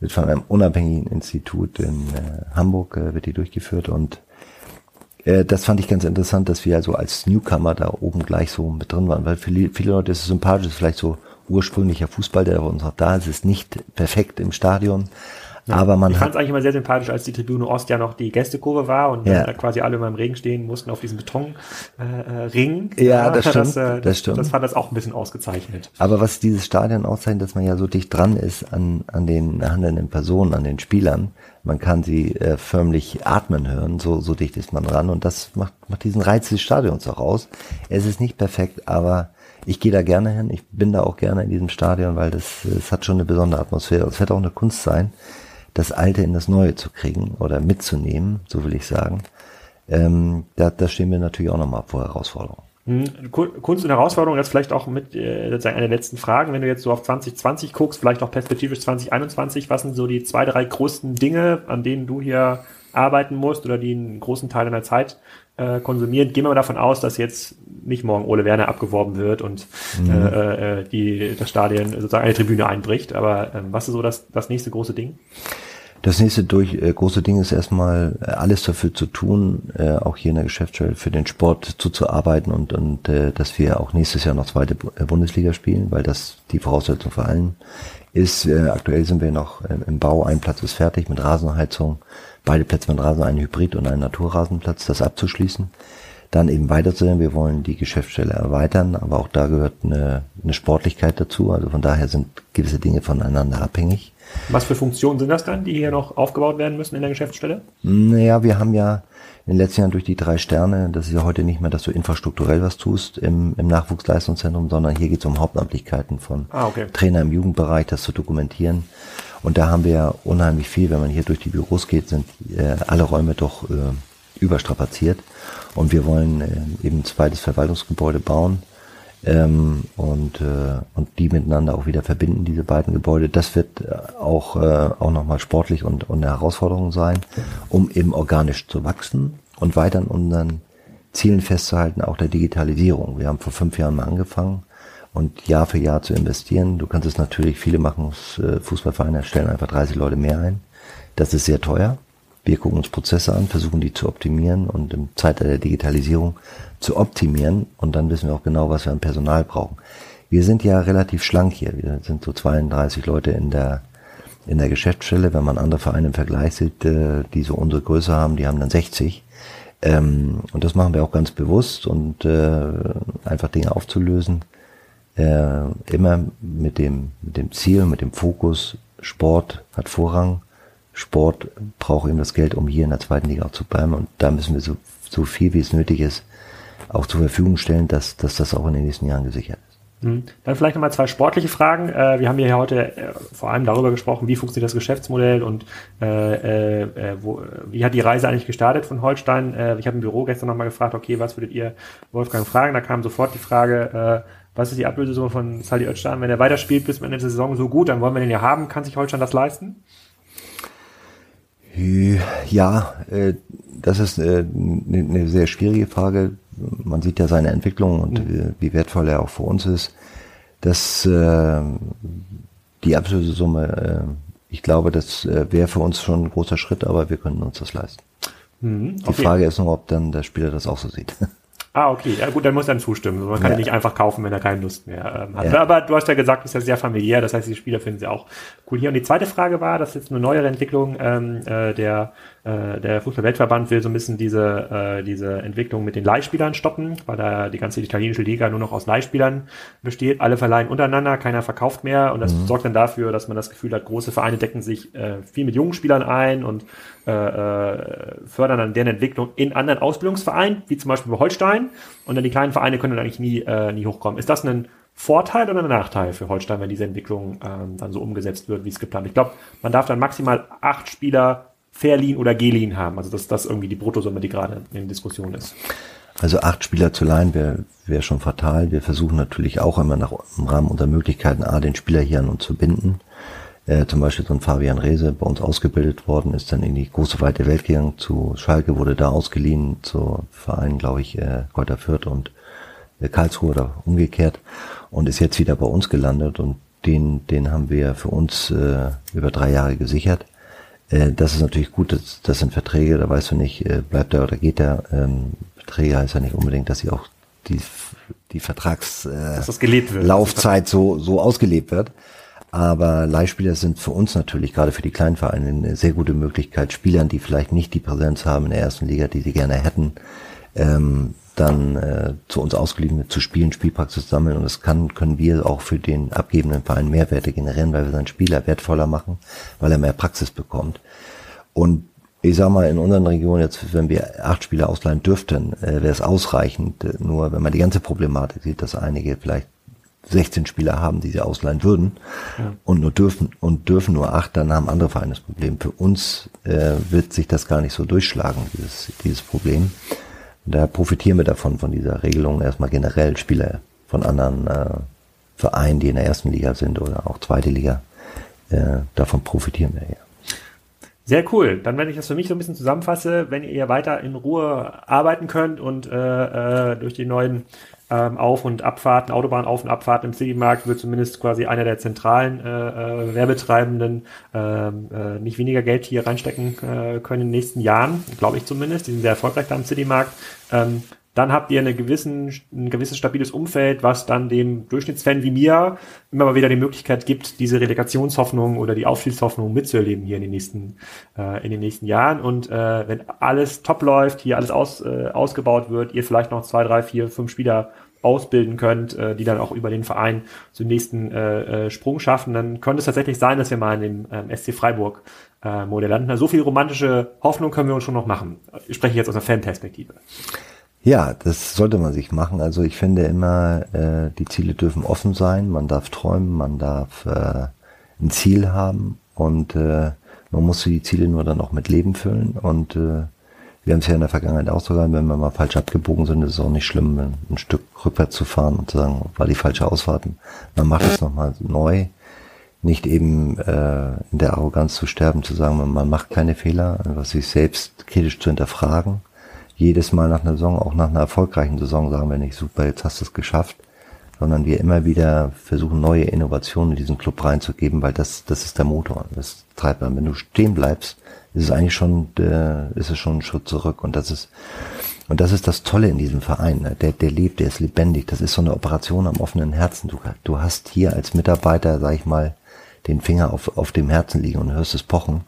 wird von einem unabhängigen Institut in äh, Hamburg äh, wird die durchgeführt und äh, das fand ich ganz interessant, dass wir also als Newcomer da oben gleich so mit drin waren, weil viele, viele Leute ist es sympathisch, ist vielleicht so ursprünglicher Fußball, der bei uns noch da ist, ist nicht perfekt im Stadion. Ja, aber man ich fand es eigentlich immer sehr sympathisch, als die Tribüne Ost ja noch die Gästekurve war und ja. quasi alle immer im Regen stehen mussten auf diesem Betonring. Äh, ja, das stimmt, das, äh, das stimmt. Das fand das auch ein bisschen ausgezeichnet. Aber was dieses Stadion auszeichnet, dass man ja so dicht dran ist an, an den handelnden Personen, an den Spielern. Man kann sie äh, förmlich atmen hören, so, so dicht ist man dran und das macht, macht diesen Reiz des Stadions auch aus. Es ist nicht perfekt, aber ich gehe da gerne hin. Ich bin da auch gerne in diesem Stadion, weil das, es hat schon eine besondere Atmosphäre. Es wird auch eine Kunst sein, das Alte in das Neue zu kriegen oder mitzunehmen, so will ich sagen. Ähm, da, da stehen wir natürlich auch nochmal vor Herausforderungen. Hm, Kunst und Herausforderung, das vielleicht auch mit äh, sozusagen eine der letzten Fragen, wenn du jetzt so auf 2020 guckst, vielleicht auch perspektivisch 2021, was sind so die zwei, drei größten Dinge, an denen du hier arbeiten musst oder die einen großen Teil deiner Zeit äh, konsumieren? Gehen wir mal davon aus, dass jetzt nicht morgen Ole Werner abgeworben wird und mhm. äh, äh, die, das Stadion sozusagen eine Tribüne einbricht. Aber ähm, was ist so das, das nächste große Ding? Das nächste durch, äh, große Ding ist erstmal äh, alles dafür zu tun, äh, auch hier in der Geschäftsstelle für den Sport zuzuarbeiten und, und äh, dass wir auch nächstes Jahr noch zweite äh, Bundesliga spielen, weil das die Voraussetzung für allen ist. Äh, aktuell sind wir noch äh, im Bau, ein Platz ist fertig mit Rasenheizung, beide Plätze mit Rasen, ein Hybrid und ein Naturrasenplatz, das abzuschließen dann eben weiterzusehen. Wir wollen die Geschäftsstelle erweitern, aber auch da gehört eine, eine Sportlichkeit dazu. Also von daher sind gewisse Dinge voneinander abhängig. Was für Funktionen sind das dann, die hier noch aufgebaut werden müssen in der Geschäftsstelle? Naja, wir haben ja in den letzten Jahren durch die drei Sterne, das ist ja heute nicht mehr, dass du infrastrukturell was tust im, im Nachwuchsleistungszentrum, sondern hier geht es um Hauptamtlichkeiten von ah, okay. Trainer im Jugendbereich, das zu dokumentieren. Und da haben wir ja unheimlich viel, wenn man hier durch die Büros geht, sind äh, alle Räume doch äh, überstrapaziert. Und wir wollen äh, eben ein zweites Verwaltungsgebäude bauen ähm, und, äh, und die miteinander auch wieder verbinden, diese beiden Gebäude. Das wird äh, auch, äh, auch nochmal sportlich und, und eine Herausforderung sein, um eben organisch zu wachsen und weiter an unseren Zielen festzuhalten, auch der Digitalisierung. Wir haben vor fünf Jahren mal angefangen und Jahr für Jahr zu investieren. Du kannst es natürlich, viele machen es, äh, Fußballvereine stellen einfach 30 Leute mehr ein. Das ist sehr teuer. Wir gucken uns Prozesse an, versuchen die zu optimieren und im Zeitalter der Digitalisierung zu optimieren und dann wissen wir auch genau, was wir an Personal brauchen. Wir sind ja relativ schlank hier. Wir sind so 32 Leute in der in der Geschäftsstelle. Wenn man andere Vereine im Vergleich sieht, äh, die so unsere Größe haben, die haben dann 60. Ähm, und das machen wir auch ganz bewusst und äh, einfach Dinge aufzulösen. Äh, immer mit dem, mit dem Ziel, mit dem Fokus, Sport hat Vorrang Sport braucht eben das Geld, um hier in der zweiten Liga auch zu bleiben. Und da müssen wir so, so viel, wie es nötig ist, auch zur Verfügung stellen, dass, dass das auch in den nächsten Jahren gesichert ist. Hm. Dann vielleicht nochmal zwei sportliche Fragen. Äh, wir haben hier heute äh, vor allem darüber gesprochen, wie funktioniert das Geschäftsmodell und äh, äh, wo, wie hat die Reise eigentlich gestartet von Holstein. Ich habe im Büro gestern nochmal gefragt, okay, was würdet ihr Wolfgang fragen? Da kam sofort die Frage, äh, was ist die Ablösesumme von Sally Özcan? Wenn er weiterspielt bis Ende der Saison so gut, dann wollen wir den ja haben. Kann sich Holstein das leisten? Ja, das ist eine sehr schwierige Frage. Man sieht ja seine Entwicklung und mhm. wie wertvoll er auch für uns ist. Das, äh, die Ablösesumme, ich glaube, das wäre für uns schon ein großer Schritt, aber wir können uns das leisten. Mhm, okay. Die Frage ist nur, ob dann der Spieler das auch so sieht. (laughs) Ah, okay. Ja gut, dann muss er zustimmen. Man kann ja. nicht einfach kaufen, wenn er keine Lust mehr ähm, hat. Ja. Aber du hast ja gesagt, es ist ja sehr familiär, das heißt, die Spieler finden sie auch cool hier. Und die zweite Frage war, das ist jetzt eine neuere Entwicklung, ähm, äh, der äh, der Fußball-Weltverband will so ein bisschen diese, äh, diese Entwicklung mit den Leihspielern stoppen, weil da die ganze italienische Liga nur noch aus Leihspielern besteht. Alle verleihen untereinander, keiner verkauft mehr und das mhm. sorgt dann dafür, dass man das Gefühl hat, große Vereine decken sich äh, viel mit jungen Spielern ein und äh, äh, fördern dann deren Entwicklung in anderen Ausbildungsvereinen, wie zum Beispiel bei Holstein und dann die kleinen Vereine können dann eigentlich nie, äh, nie hochkommen. Ist das ein Vorteil oder ein Nachteil für Holstein, wenn diese Entwicklung ähm, dann so umgesetzt wird, wie es geplant? Ich glaube, man darf dann maximal acht Spieler verliehen oder geliehen haben. Also das ist das irgendwie die Bruttosumme, die gerade in Diskussion ist. Also acht Spieler zu leihen wäre wär schon fatal. Wir versuchen natürlich auch immer nach, im Rahmen unserer Möglichkeiten, A, den Spieler hier an uns zu binden. Äh, zum Beispiel so ein Fabian Rehse bei uns ausgebildet worden, ist dann in die große weite Welt gegangen zu Schalke, wurde da ausgeliehen zu Vereinen, glaube ich, äh, Kräuter Fürth und äh, Karlsruhe oder umgekehrt und ist jetzt wieder bei uns gelandet und den, den haben wir für uns äh, über drei Jahre gesichert. Äh, das ist natürlich gut, das, das sind Verträge, da weißt du nicht, äh, bleibt er oder geht er. Ähm, Verträge heißt ja nicht unbedingt, dass sie auch die die Vertrags äh, so, so ausgelebt wird. Aber Leihspieler sind für uns natürlich, gerade für die kleinen Vereine, eine sehr gute Möglichkeit, Spielern, die vielleicht nicht die Präsenz haben in der ersten Liga, die sie gerne hätten, ähm, dann äh, zu uns ausgeliehen zu spielen, Spielpraxis sammeln und das kann, können wir auch für den abgebenden Verein Mehrwerte generieren, weil wir seinen Spieler wertvoller machen, weil er mehr Praxis bekommt. Und ich sag mal, in unseren Regionen jetzt, wenn wir acht Spieler ausleihen dürften, äh, wäre es ausreichend. Nur wenn man die ganze Problematik sieht, dass einige vielleicht 16 Spieler haben, die sie ausleihen würden ja. und nur dürfen und dürfen nur acht, dann haben andere Vereine das Problem. Für uns äh, wird sich das gar nicht so durchschlagen, dieses, dieses Problem. Da profitieren wir davon, von dieser Regelung erstmal generell Spieler von anderen äh, Vereinen, die in der ersten Liga sind oder auch zweite Liga. Äh, davon profitieren wir ja. Sehr cool. Dann, wenn ich das für mich so ein bisschen zusammenfasse, wenn ihr weiter in Ruhe arbeiten könnt und äh, äh, durch die neuen ähm, Auf- und Abfahrten, Autobahnauf- und Abfahrten im Citymarkt wird zumindest quasi einer der zentralen äh, äh, Werbetreibenden ähm, äh, nicht weniger Geld hier reinstecken äh, können in den nächsten Jahren, glaube ich zumindest. Die sind sehr erfolgreich da im Citymarkt. Ähm, dann habt ihr eine gewissen, ein gewisses stabiles Umfeld, was dann dem Durchschnittsfan wie mir immer mal wieder die Möglichkeit gibt, diese Relegationshoffnung oder die Aufstiegshoffnung mitzuerleben hier in den nächsten, äh, in den nächsten Jahren. Und äh, wenn alles top läuft, hier alles aus, äh, ausgebaut wird, ihr vielleicht noch zwei, drei, vier, fünf Spieler ausbilden könnt, äh, die dann auch über den Verein zum nächsten äh, äh, Sprung schaffen, dann könnte es tatsächlich sein, dass wir mal in dem ähm, SC Freiburg äh, Modell landen. So viel romantische Hoffnung können wir uns schon noch machen. Ich spreche jetzt aus einer Fanperspektive. Ja, das sollte man sich machen. Also ich finde immer, äh, die Ziele dürfen offen sein. Man darf träumen, man darf äh, ein Ziel haben und äh, man muss die Ziele nur dann auch mit Leben füllen. Und äh, wir haben es ja in der Vergangenheit auch so gehabt, wenn wir mal falsch abgebogen sind, ist es auch nicht schlimm, ein Stück rückwärts zu fahren und zu sagen, war die falsche Ausfahrt. Man macht es nochmal neu. Nicht eben äh, in der Arroganz zu sterben, zu sagen, man macht keine Fehler, was sich selbst kritisch zu hinterfragen jedes Mal nach einer Saison, auch nach einer erfolgreichen Saison, sagen wir nicht, super, jetzt hast du es geschafft, sondern wir immer wieder versuchen, neue Innovationen in diesen Club reinzugeben, weil das, das ist der Motor. Das treibt man. Wenn du stehen bleibst, ist es eigentlich schon, äh, ist es schon ein Schritt zurück. Und das ist, und das ist das Tolle in diesem Verein. Ne? Der, der lebt, der ist lebendig. Das ist so eine Operation am offenen Herzen. Du, du hast hier als Mitarbeiter, sag ich mal, den Finger auf, auf dem Herzen liegen und hörst es pochen.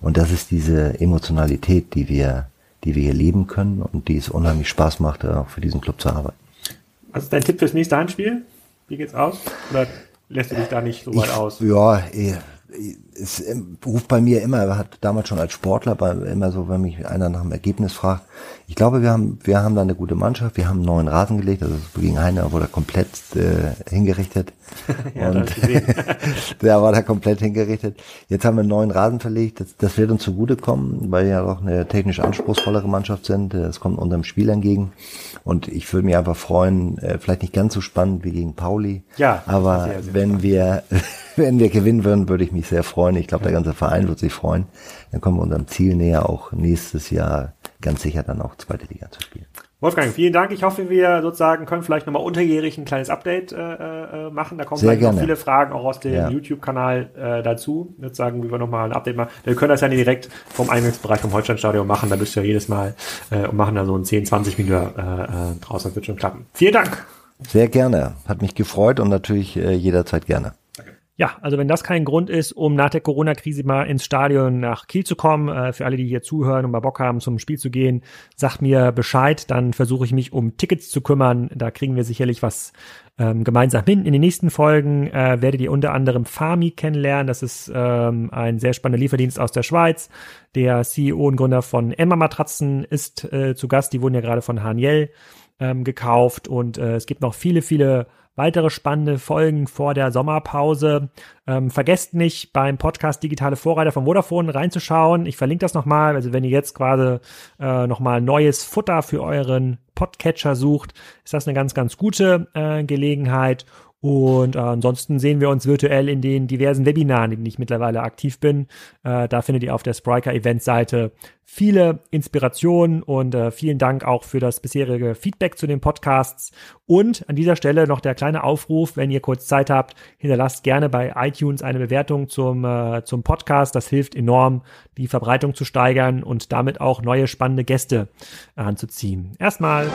Und das ist diese Emotionalität, die wir, die wir hier leben können und die es unheimlich Spaß macht, auch für diesen Club zu arbeiten. Was ist dein Tipp fürs nächste Handspiel? Wie geht's aus? Oder lässt du dich da nicht so weit ich, aus? Ja, eh, es ruft bei mir immer, er hat damals schon als Sportler bei, immer so, wenn mich einer nach dem Ergebnis fragt. Ich glaube, wir haben, wir haben da eine gute Mannschaft. Wir haben einen neuen Rasen gelegt, also gegen Heiner wurde er komplett äh, hingerichtet. (laughs) ja, und (laughs) der war da komplett hingerichtet. Jetzt haben wir einen neuen Rasen verlegt. Das, das wird uns zugutekommen, weil wir ja doch eine technisch anspruchsvollere Mannschaft sind. Es kommt unserem Spiel entgegen. Und ich würde mich einfach freuen, äh, vielleicht nicht ganz so spannend wie gegen Pauli. Ja. Aber sehr, sehr wenn spannend. wir (laughs) wenn wir gewinnen würden, würde ich mich sehr freuen. Ich glaube, der ganze Verein wird sich freuen. Dann kommen wir unserem Ziel näher, auch nächstes Jahr ganz sicher dann auch zweite Liga zu spielen. Wolfgang, vielen Dank. Ich hoffe, wir sozusagen können vielleicht nochmal unterjährig ein kleines Update äh, äh, machen. Da kommen Sehr vielleicht noch viele Fragen auch aus dem ja. YouTube-Kanal äh, dazu. Sozusagen, wie wir nochmal ein Update machen. Wir können das ja direkt vom Eingangsbereich vom Holsteinstadion machen. Da bist du ja jedes Mal äh, und machen da so ein 10, 20 Minuten äh, äh, draußen. Das wird schon klappen. Vielen Dank. Sehr gerne. Hat mich gefreut und natürlich äh, jederzeit gerne. Ja, also wenn das kein Grund ist, um nach der Corona-Krise mal ins Stadion nach Kiel zu kommen, äh, für alle, die hier zuhören und mal Bock haben, zum Spiel zu gehen, sagt mir Bescheid, dann versuche ich mich um Tickets zu kümmern. Da kriegen wir sicherlich was ähm, gemeinsam hin. In den nächsten Folgen äh, werdet ihr unter anderem Fami kennenlernen. Das ist ähm, ein sehr spannender Lieferdienst aus der Schweiz. Der CEO und Gründer von Emma Matratzen ist äh, zu Gast. Die wurden ja gerade von Haniel ähm, gekauft und äh, es gibt noch viele, viele weitere spannende Folgen vor der Sommerpause. Ähm, vergesst nicht, beim Podcast Digitale Vorreiter von Vodafone reinzuschauen. Ich verlinke das nochmal. Also wenn ihr jetzt gerade äh, nochmal neues Futter für euren Podcatcher sucht, ist das eine ganz, ganz gute äh, Gelegenheit. Und äh, ansonsten sehen wir uns virtuell in den diversen Webinaren, in denen ich mittlerweile aktiv bin. Äh, da findet ihr auf der Spriker Event-Seite viele Inspirationen und äh, vielen Dank auch für das bisherige Feedback zu den Podcasts. Und an dieser Stelle noch der kleine Aufruf, wenn ihr kurz Zeit habt, hinterlasst gerne bei iTunes eine Bewertung zum, äh, zum Podcast. Das hilft enorm, die Verbreitung zu steigern und damit auch neue spannende Gäste anzuziehen. Erstmal